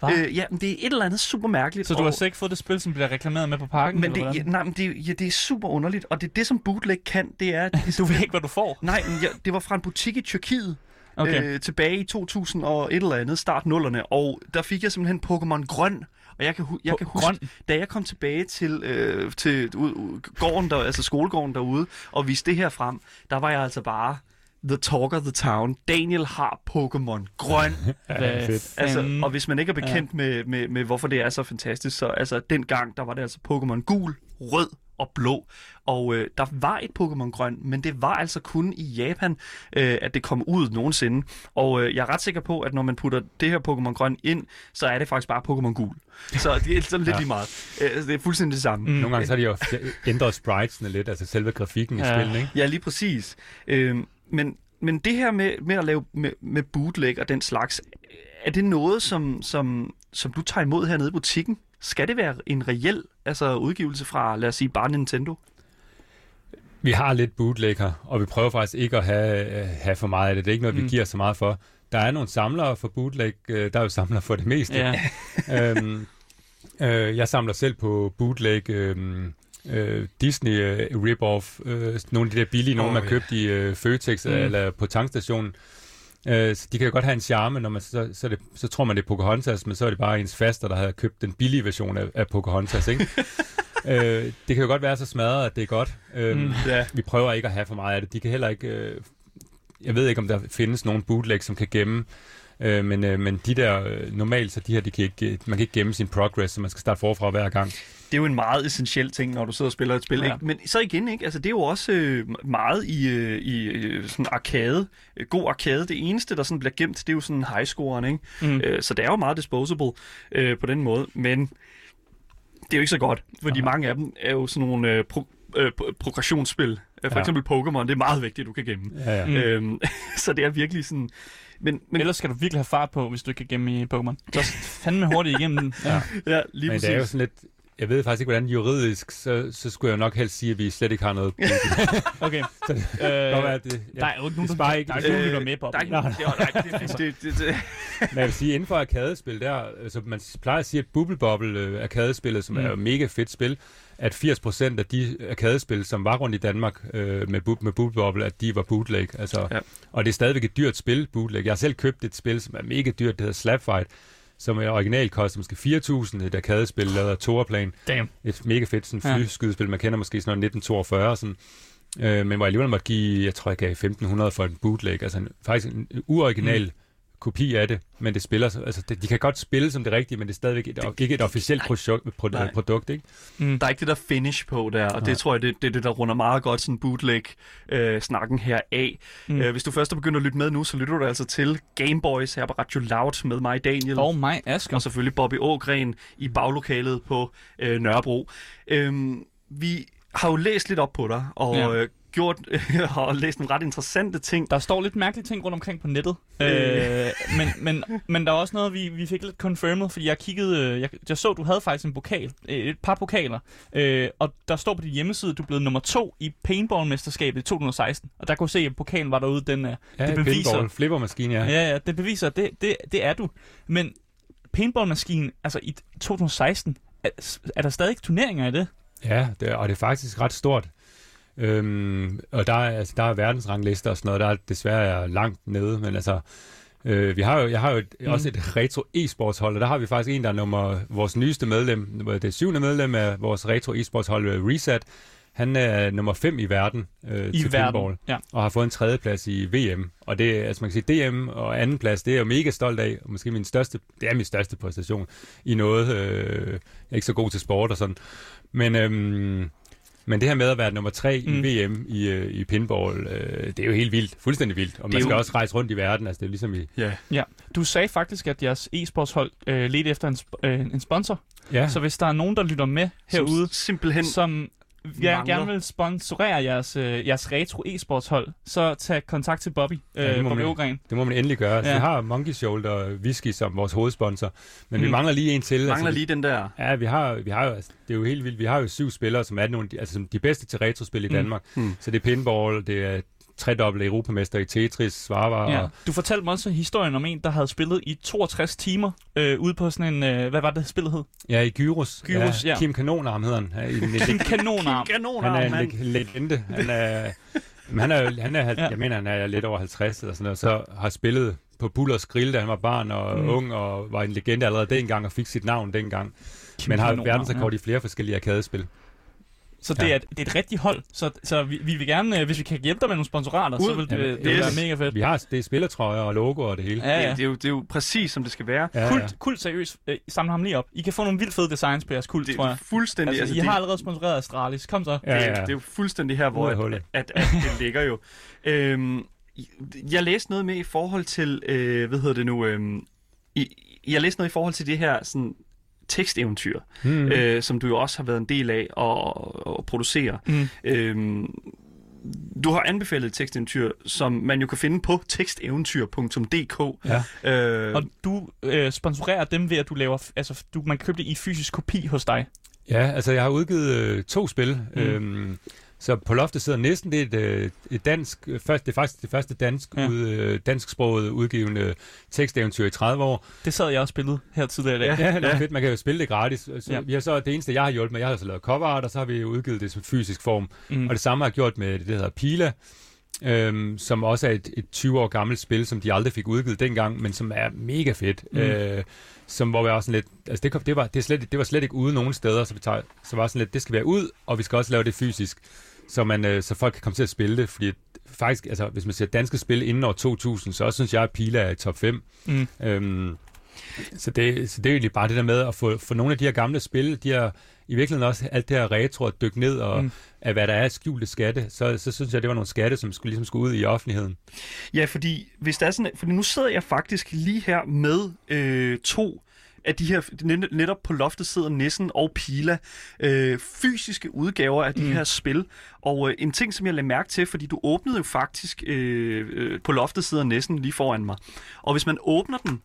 Hva? Øh, ja, men det er et eller andet super mærkeligt. Så du har og- slet ikke fået det spil, som bliver reklameret med på parken? men eller det, ja, nej, men det, ja, det er super underligt, og det er det, som bootleg kan, det er... Det, Du ved ikke, hvad du får. nej, men jeg, det var fra en butik i Tyrkiet, Okay. øh, tilbage i 2000 og et eller andet, start nullerne, og der fik jeg simpelthen Pokémon Grøn, og jeg kan, hu- jeg kan huske, grøn? da jeg kom tilbage til, øh, til ud, ud, gården der, altså skolegården derude, og viste det her frem, der var jeg altså bare the talk of the town. Daniel har Pokémon Grøn. Ja, fedt. Altså, og hvis man ikke er bekendt ja. med, med, med, hvorfor det er så fantastisk, så altså, dengang, der var det altså Pokémon gul, rød og blå. Og øh, der var et Pokémon grøn, men det var altså kun i Japan, øh, at det kom ud nogensinde. Og øh, jeg er ret sikker på, at når man putter det her Pokémon grøn ind, så er det faktisk bare Pokémon gul. Så det er sådan lidt Ja. lige meget. Øh, det er fuldstændig det samme. Mm. Nogle gange så har de jo ændret spritesene lidt, altså selve grafikken i Ja. spillet, ikke? Ja, lige præcis. Øhm, men, men det her med, med at lave med, med bootleg og den slags, er det noget, som, som, som du tager imod hernede i butikken? Skal det være en reel altså, udgivelse fra, lad os sige, bare Nintendo? Vi har lidt bootleg her, og vi prøver faktisk ikke at have, øh, have for meget af det. Det er ikke noget, vi Mm. giver så meget for. Der er nogle samlere for bootleg. øh, Der er jo samlere for det meste. Ja. øhm, øh, jeg samler selv på bootleg øhm, øh, Disney øh, rip-off. Øh, nogle af de der billige, nogle Åh, man ja. købte i øh, Føtex mm. eller på tankstationen. Øh, så de kan jo godt have en charme, når man så, så, det, så tror man, det er Pocahontas, men så er det bare ens faster, der har købt den billige version af, af Pocahontas, ikke? øh, det kan jo godt være så smadret, at det er godt. Øh, Mm. Ja. Vi prøver ikke at have for meget af det. De kan heller ikke... Øh, jeg ved ikke, om der findes nogen bootleg, som kan gemme Øh, men, øh, men de der, øh, normalt, så de her, de kan ikke, man kan ikke gemme sin progress, så man skal starte forfra hver gang. Det er jo en meget essentiel ting, når du sidder og spiller et spil. Ja. Ja. Ikke? Men så igen, ikke? Altså, det er jo også øh, meget i, øh, i øh, sådan arcade. God arcade. Det eneste, der sådan bliver gemt, det er jo sådan highscoren. Ikke? Mm. Øh, så det er jo meget disposable øh, på den måde. Men det er jo ikke så godt, fordi Nej. mange af dem er jo sådan nogle øh, pro, øh, pro- progressionsspil. For Ja. eksempel Pokémon, det er meget vigtigt, du kan gemme. Ja, ja. Mm. Øhm, så det er virkelig sådan... Men, men Men ellers skal du virkelig have fart på, hvis du ikke kan gemme i Pokémon. Så fandme hurtigt igennem den. Ja. ja, lige Men præcis. det er jo sådan lidt, jeg ved faktisk ikke, hvordan juridisk, så, så skulle jeg nok helst sige, at vi slet ikke har noget. Okay. Så Øh, godt at det, der ja. er jo ikke nogen, der, ikke- der er der Øh, lytter med på. Der er ikke, det, er- nej, det, det, det, Men jeg vil sige, inden for arkadespil, der, altså man plejer at sige, at Bubble Bobble øh, arkadespillet, som Mm. er jo mega fedt spil, at 80% af de arkadespil, som var rundt i Danmark øh, med, bu- med Bubble Bobble, at de var bootleg. Altså, ja. Og det er stadigvæk et dyrt spil, bootleg. Jeg har selv købt et spil, som er mega dyrt, det hedder Slapfight, som er originalt koster måske 4.000, et arkadespil lavet af Toraplan. Damn. Et mega fedt sådan flyskydespil, man kender måske sådan noget 1942, sådan. Øh, men hvor jeg alligevel måtte give, jeg tror jeg gav 1.500 for en bootleg, altså en, faktisk en uoriginal mm. Kopi af det, men det spiller, så- altså det, de kan godt spille som det rigtige, men det er stadigvæk et, ikke et officielt produkt, Nej. produkt, produkt ikke? Mm. der er ikke det der finish på der, og Nej. det tror jeg, det, det er det, der runder meget godt sådan bootleg-snakken her af. Mm. Øh, hvis du først er begyndt at lytte med nu, så lytter du altså til Gameboys her på Radio Loud med mig, Daniel. Og mig, Asger. og selvfølgelig Bobby Ågren i baglokalet på øh, Nørrebro. Øhm, vi har jo læst lidt op på dig, og ja. øh, gjort og læst nogle ret interessante ting. Der står lidt mærkelige ting rundt omkring på nettet. Øh. Øh, men, men, men der er også noget, vi, vi fik lidt confirmed, fordi jeg kiggede, øh, jeg, jeg så, du havde faktisk en pokal, øh, et par pokaler, øh, og der står på din hjemmeside, du blevet nummer to i paintball-mesterskabet i 2016, og der kunne se, at pokalen var derude, den er, Ja, det beviser, pinball, flippermaskine, ja. ja, ja, det beviser, det, det, det er du. Men paintball-maskinen, altså i 2016, er, er der stadig turneringer i det? Ja, det er, og det er faktisk ret stort. Øhm, og der er, altså, der er verdensranglister og sådan noget, der er desværre er langt nede, men altså, øh, vi har jo, jeg har jo et, Mm. også et retro e-sports hold, og der har vi faktisk en, der er nummer, vores nyeste medlem, det syvende medlem af vores retro e-sports hold, øh, Reset, han er nummer 5 i verden øh, I til verden. pinball, Ja. og har fået en tredjeplads i VM. Og det, altså man kan sige, DM og anden plads, det er jeg mega stolt af, og måske min største, det er min største præstation i noget. Øh, jeg er ikke så god til sport og sådan. Men, øhm, men det her med at være nummer tre Mm. i VM i, øh, i pinball, øh, det er jo helt vildt, fuldstændig vildt. Og man skal jo- også rejse rundt i verden, altså det er ligesom i... Ja. Du sagde faktisk, at jeres e-sportshold øh, ledte efter en, sp- øh, en sponsor. Ja, Så hvis der er nogen, der lytter med herude, Som simpelthen... som jeg mangler. gerne vil sponsorere jeres, øh, jeres retro e-sportshold, så tag kontakt til Bobby, Ja, øh, det må Bobby man- det må man endelig gøre. Altså, Ja. Vi har Monkey Shoulder Whisky som vores hovedsponsor, men mm. vi mangler lige en til. mangler altså, lige den der... Ja, vi har, vi har jo, altså, det er jo helt vildt. Vi har jo syv spillere, som er nogle, af de- altså, som de bedste til retrospil i Mm. Danmark. Mm. Så det er pinball, det er tredobbelt europamester i Tetris, Svarvar Ja. og Du fortalte mig også historien om en, der havde spillet i 62 timer øh, ude på sådan en, øh, hvad var det, spillet hed? Ja, i Gyros. Gyros, ja. Kim Kanonarm hedder han. Ja, i den- En kanonarm. Kanon, han er en legende. Han er, men han er, han er, Ja. ja. jeg mener, han er lidt over 50 eller sådan noget, så har spillet på Bullers Grill, da han var barn og Mm. ung, og var en legende allerede dengang, og fik sit navn dengang. Kim Men har Kanonarm, verdensrekord i flere forskellige arkadespil. Så det, Ja. er, det er et rigtigt hold. Så, så vi, vi vil gerne, øh, hvis vi kan hjælpe dig med nogle sponsorater, så Ud. vil det, Jamen, det vil yes. være mega fedt. Vi har det er spillertrøjer og logoer og det hele. Ja, ja. Det, det, er jo, det er jo præcis, som det skal være. Ja, ja. Kult, kult seriøst. Øh, samle ham lige op. I kan få nogle vildt fede designs på jeres kult, Det tror er jeg. fuldstændig... Altså, Altså, I det, har allerede sponsoreret Astralis. Kom så. Ja, det, ja, er- ja. det er jo fuldstændig her, hvor at, hullet. at, at det ligger jo. Øhm, jeg læste noget med i forhold til, øh, hvad hedder det nu, i, jeg læste noget i forhold til det her sådan, teksteventyr, Mm. øh, som du jo også har været en del af at, at producere. Mm. Øhm, du har anbefalet et teksteventyr, som man jo kan finde på teksteventyr.dk. Ja. Øh, Og du øh, sponsorerer dem ved, at du laver... Altså, du, man kan købe det i fysisk kopi hos dig. Ja, altså jeg har udgivet øh, to spil. Mm. Øhm, så på loftet sidder næsten det er et, øh, et dansk, øh, først, det er faktisk det første dansk, Ja. ja. ud, øh, dansksproget udgivende teksteventyr i 30 år. Det sad jeg også spillet her tidligere i dag. Ja, det er fedt, man kan jo spille det gratis. Så Ja. ja. vi har så, det eneste, jeg har hjulpet med, jeg har så lavet cover art, og så har vi udgivet det som fysisk form. Mm. Og det samme har jeg gjort med det, der hedder Pila, øhm, som også er et, et 20 år gammelt spil, som de aldrig fik udgivet dengang, men som er mega fedt. Mm. Øh, som hvor vi også sådan lidt, altså det, kom- det, var, det, slet, det var slet ikke ude nogen steder, så vi tager, så var sådan lidt, det skal være ud, og vi skal også lave det fysisk, så, man, øh, så folk kan komme til at spille det, fordi faktisk, altså hvis man ser danske spil inden år 2000, så også synes jeg, at Pila er i top 5. Mm. Øhm, så, det, så det er egentlig bare det der med at få, få nogle af de her gamle spil, de her, i virkeligheden også alt det her retro at dykke ned og Mm. af hvad der er skjulte skatte, så, så synes jeg, det var nogle skatte, som skulle, ligesom skulle ud i offentligheden. Ja, fordi hvis der er sådan, fordi nu sidder jeg faktisk lige her med øh, to af de her, net- netop på loftet sidder Nissen og Pila, øh, fysiske udgaver af de mm. her spil. Og øh, en ting, som jeg lagde mærke til, fordi du åbnede jo faktisk øh, øh, på loftet sidder Nissen lige foran mig. Og hvis man åbner den,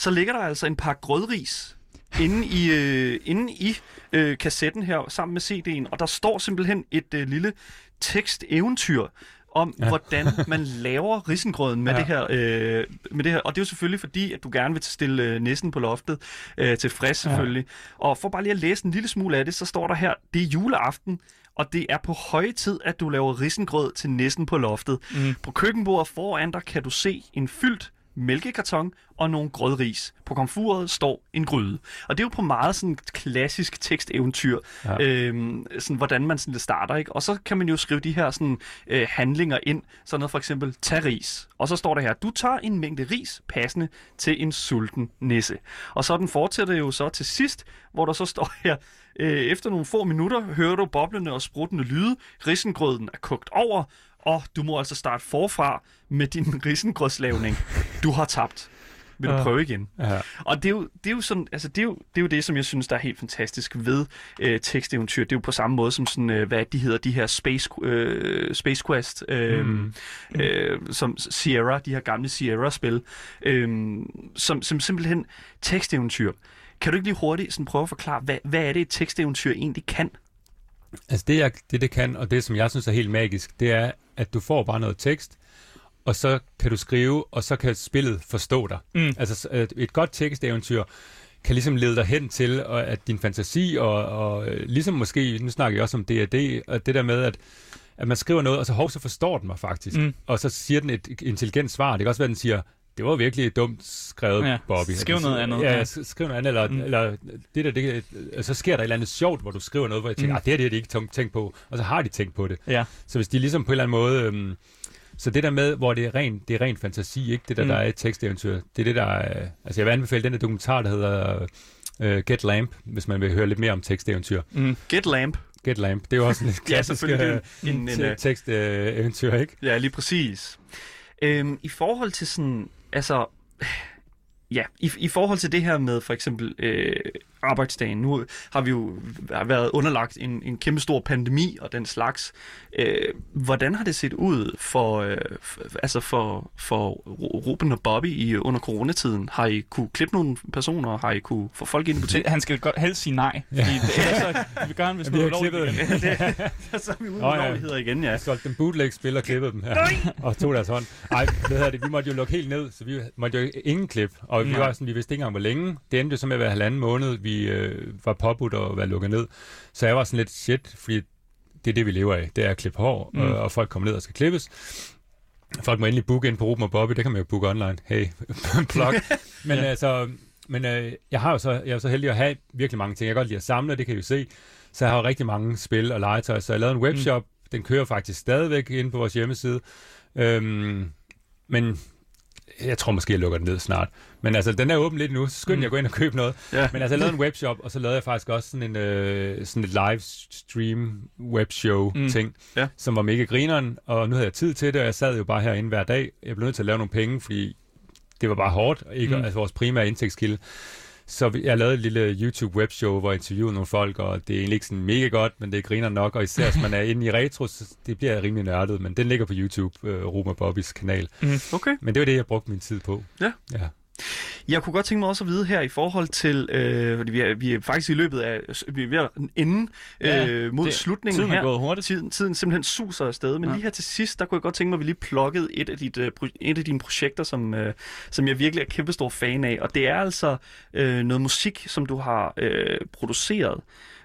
så ligger der altså en par grødris inde i, øh, inde i øh, kassetten her sammen med CD'en, og der står simpelthen et øh, lille teksteventyr om, ja. Hvordan man laver risengrøden med. Ja. det her, øh, med det her. Og det er jo selvfølgelig fordi, at du gerne vil stille øh, næsten på loftet øh, tilfreds selvfølgelig. Ja. Og for bare lige at læse en lille smule af det, så står der her, det er juleaften, og det er på høje tid, at du laver risengrød til næsten på loftet. Mm. På køkkenbordet foran dig kan du se en fyldt mælkekarton og nogle grødris. På komfuret står en gryde. Og det er jo på meget sådan klassisk teksteventyr, ja. Øhm, sådan, hvordan man sådan starter. Ikke? Og så kan man jo skrive de her sådan, øh, handlinger ind, sådan noget for eksempel, tag ris. Og så står der her, du tager en mængde ris passende til en sulten nisse. Og så den fortsætter jo så til sidst, hvor der så står her, øh, efter nogle få minutter hører du boblende og spruttende lyde, risengrøden er kogt over, og du må altså starte forfra med din risengrødslavning. Du har tabt. Vil du Ja. prøve igen? Ja. Og det er jo, det er jo sådan, altså det er jo, det er jo det, som jeg synes, der er helt fantastisk ved øh, teksteventyr. Det er jo på samme måde som sådan, øh, hvad de hedder, de her Space, øh, Space Quest, øh, mm. Mm. øh, som Sierra, de her gamle Sierra-spil, øh, som, som simpelthen teksteventyr. Kan du ikke lige hurtigt sådan prøve at forklare, hvad, hvad er det, et teksteventyr egentlig kan? Altså det, jeg, det, det kan, og det, som jeg synes er helt magisk, det er, at du får bare noget tekst, og så kan du skrive, og så kan spillet forstå dig. Mm. Altså s- et- godt teksteventyr kan ligesom lede dig hen til, og at din fantasi, og, og øh, ligesom måske, nu snakker jeg også om D&D, og det der med, at, at man skriver noget, og så hov, så forstår den mig faktisk. Mm. Og så siger den et intelligent svar. Det kan også være, at den siger, det var virkelig dumt skrevet, Ja, ja, Bobby. skriv noget andet. Ja, Ja. ja. sk- skriv noget andet, eller, Mm. eller det der, det, øh, så sker der et eller andet sjovt, hvor du skriver noget, hvor jeg tænker, Mm. ah, det her det har de ikke tænkt- på, og så har de tænkt på det. Ja. Så hvis de ligesom på en eller anden måde... Øhm, så det der med, hvor det er ren, det er ren fantasi, ikke det der, Mm. der er et teksteventyr, det er det, der er... Altså jeg vil anbefale den der dokumentar, der hedder uh, Get Lamp, hvis man vil høre lidt mere om teksteventyr. Mm. Get Lamp. Get Lamp, det er jo også en Ja, klassisk selvfølgelig. øh, Det er en, en, te- øh, teksteventyr, ikke? Ja, lige præcis. Øhm, I forhold til sådan, altså, ja, i, i forhold til det her med for eksempel øh, arbejdsdagen, nu har vi jo været underlagt en, en kæmpe stor pandemi og den slags. Øh, hvordan har det set ud for, øh, altså for, for Ru- Ruben og Bobby i, under coronatiden? Har I kunne klippe nogle personer? Har I kunne få folk ind i Det, butikken? han skal godt helst sige nej. Fordi det, ellers så vi vil gøre ham, hvis Vi har klippet igen. så er vi ude Nå, ja. igen, ja. Jeg solgte dem bootleg-spil og klippede dem her, og tog deres hånd. Ej, hvad hedder det, vi måtte jo lukke helt ned, så vi måtte jo ingen klip, og vi Nej. var sådan, vi vidste ikke engang, hvor længe. Det endte jo så med at være halvanden måned, vi øh, var påbudt at være lukket ned. Så jeg var sådan lidt shit, fordi det er det, vi lever af. Det er at klippe hår, Mm. mm. og, og folk kommer ned og skal klippes. Folk må endelig booke ind på Ruben og Bobby, det kan man jo booke online. Hey, plug. Men Ja. altså, men øh, jeg har jo så, jeg er jo så heldig at have virkelig mange ting. Jeg kan godt lide at samle, det kan I jo se. Så jeg har jo rigtig mange spil og legetøj, så jeg lavede en webshop. Mm. Den kører faktisk stadigvæk inde på vores hjemmeside. Øhm, men jeg tror måske, jeg lukker den ned snart. Men altså, den er åben lidt nu, så skynd mm. jeg gå ind og købe noget. Ja. Men altså, jeg lavede en webshop, og så lavede jeg faktisk også sådan en øh, sådan et livestream webshow Mm. ting, Ja. som var mega grineren, og nu havde jeg tid til det, og jeg sad jo bare herinde hver dag. Jeg blev nødt til at lave nogle penge, fordi det var bare hårdt, og ikke mm. altså vores primære indtægtskilde. Så jeg lavede et lille YouTube webshow, hvor jeg interviewede nogle folk, og det er egentlig ikke sådan mega godt, men det griner nok, og især hvis man er inde i retro, så det bliver rimelig nørdet, men den ligger på YouTube, øh, Roma Bobbys kanal. Okay. Men det var det, jeg brugte min tid på. Ja. ja. Jeg kunne godt tænke mig også at vide her i forhold til, øh, fordi vi er, vi er faktisk i løbet af, vi er ved at ende Ja, øh, mod det- slutningen Tiden er her. gået hurtigt. Tiden, tiden simpelthen suser afsted, men Ja. lige her til sidst, der kunne jeg godt tænke mig, at vi lige plukkede et af, dit, øh, et af dine projekter, som, øh, som jeg virkelig er kæmpestor fan af. Og det er altså øh, noget musik, som du har øh, produceret,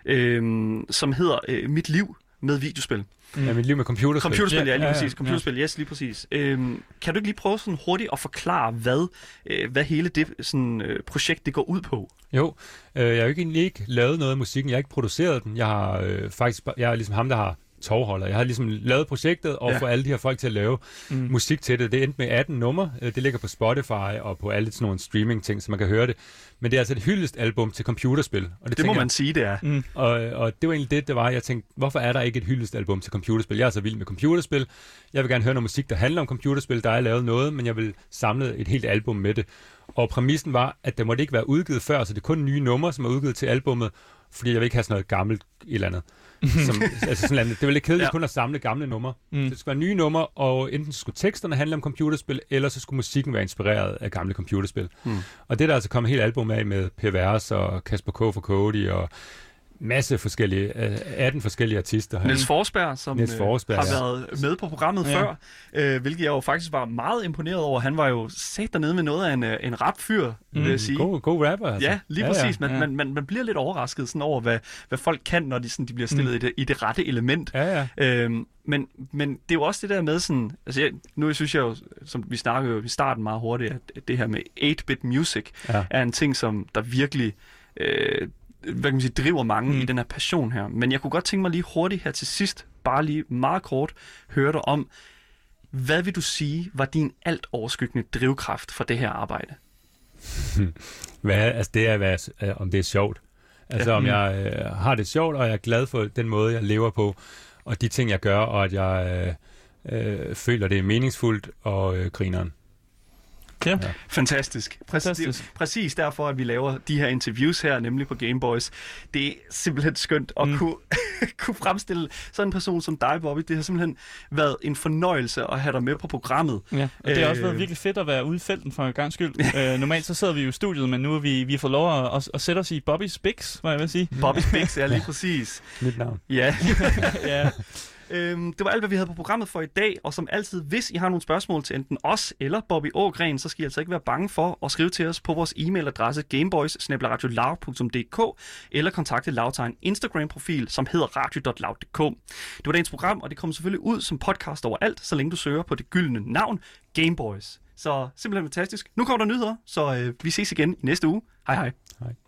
øh, som hedder øh, Mit Liv med videospil. Mm. Ja, mit liv med computerspil. Computerspil, ja, lige Ja, ja, præcis. Computerspil, yes, lige præcis. Øhm, kan du ikke lige prøve sådan hurtigt at forklare, hvad, øh, hvad hele det sådan, øh, projekt det går ud på? Jo, øh, jeg har jo ikke, egentlig ikke lavet noget af musikken, jeg har ikke produceret den. Jeg har øh, faktisk, jeg er ligesom ham, der har tovholder. Jeg har ligesom lavet projektet og Ja. fået alle de her folk til at lave Mm. musik til det. Det endte med 18 numre. Øh, Det ligger på Spotify og på alle sådan nogle streaming ting, så man kan høre det. Men det er altså et hyldestalbum til computerspil. Og det, Det må man sige, det er. Mm. Og, og det var egentlig det, det var. Jeg tænkte, hvorfor er der ikke et hyldestalbum til computerspil? Jeg er så vild med computerspil. Jeg vil gerne høre noget musik, der handler om computerspil. Der er lavet noget, men jeg vil samle et helt album med det. Og præmissen var, at det måtte ikke være udgivet før, så det er kun nye numre, som er udgivet til albummet, fordi jeg vil ikke have sådan noget gammelt et eller andet. Som, altså sådan. Det var lidt kedeligt Ja. kun at samle gamle numre. Mm. Mm. Det skulle være nye numre, og enten skulle teksterne handle om computerspil, eller så skulle musikken være inspireret af gamle computerspil. Mm. Og det er der altså kommet et helt album af med Per Vers og Kasper K. for Cody og masse forskellige, øh, 18 forskellige artister. Niels Forsberg, som Niels øh, Forsberg, har ja. været med på programmet Ja. ja. før, øh, hvilket jeg jo faktisk var meget imponeret over. Han var jo sat dernede med noget af en, øh, en rapfyr, mm. vil jeg sige. God, god rapper, altså. Ja, lige præcis. Man, ja. Man, man, man bliver lidt overrasket sådan over, hvad, hvad folk kan, når de, sådan, de bliver stillet mm. i, det, i det rette element. Ja, ja. Øhm, men, men det er jo også det der med sådan, altså jeg, nu synes jeg jo, som vi snakkede jo i starten meget hurtigt, at at det her med 8-bit music ja. er en ting, som der virkelig øh, hvad kan man sige, driver mange Mm. mm. i den her passion her. Men jeg kunne godt tænke mig lige hurtigt her til sidst, bare lige meget kort, høre dig om, hvad vil du sige var din alt overskyggende drivkraft for det her arbejde? Hvad, altså det er, hvad, øh, om det er sjovt. Altså Ja. om jeg øh, har det sjovt, og jeg er glad for den måde, jeg lever på, og de ting, jeg gør, og at jeg øh, øh, føler, det er meningsfuldt og øh, grineren. Ja. Fantastisk. Præcis, Fantastisk. Det, præcis derfor, at vi laver de her interviews her, nemlig på Gameboys. Det er simpelthen skønt at Mm. kunne, kunne fremstille sådan en person som dig, Bobby. Det har simpelthen været en fornøjelse at have dig med på programmet. Ja, og det har også været Øh. virkelig fedt at være ude i felten for en gang skyld. øh, normalt så sidder vi jo i studiet, men nu har vi, vi har fået lov at, at, at sætte os i Bobby's Bigs, hvad jeg vil sige. Bobby's Bigs er lige præcis. Mit navn. Ja. ja. Øhm, det var alt, hvad vi havde på programmet for i dag, og som altid, hvis I har nogle spørgsmål til enten os eller Bobby Ågren, så skal I altså ikke være bange for at skrive til os på vores e-mailadresse gameboys eller kontakte Lavtegn Instagram-profil, som hedder radio.loud.dk. Det var dagens program, og det kommer selvfølgelig ud som podcast overalt, så længe du søger på det gyldne navn, Gameboys. Så simpelthen fantastisk. Nu kommer der nyheder, så øh, vi ses igen i næste uge. Hej hej. Hej.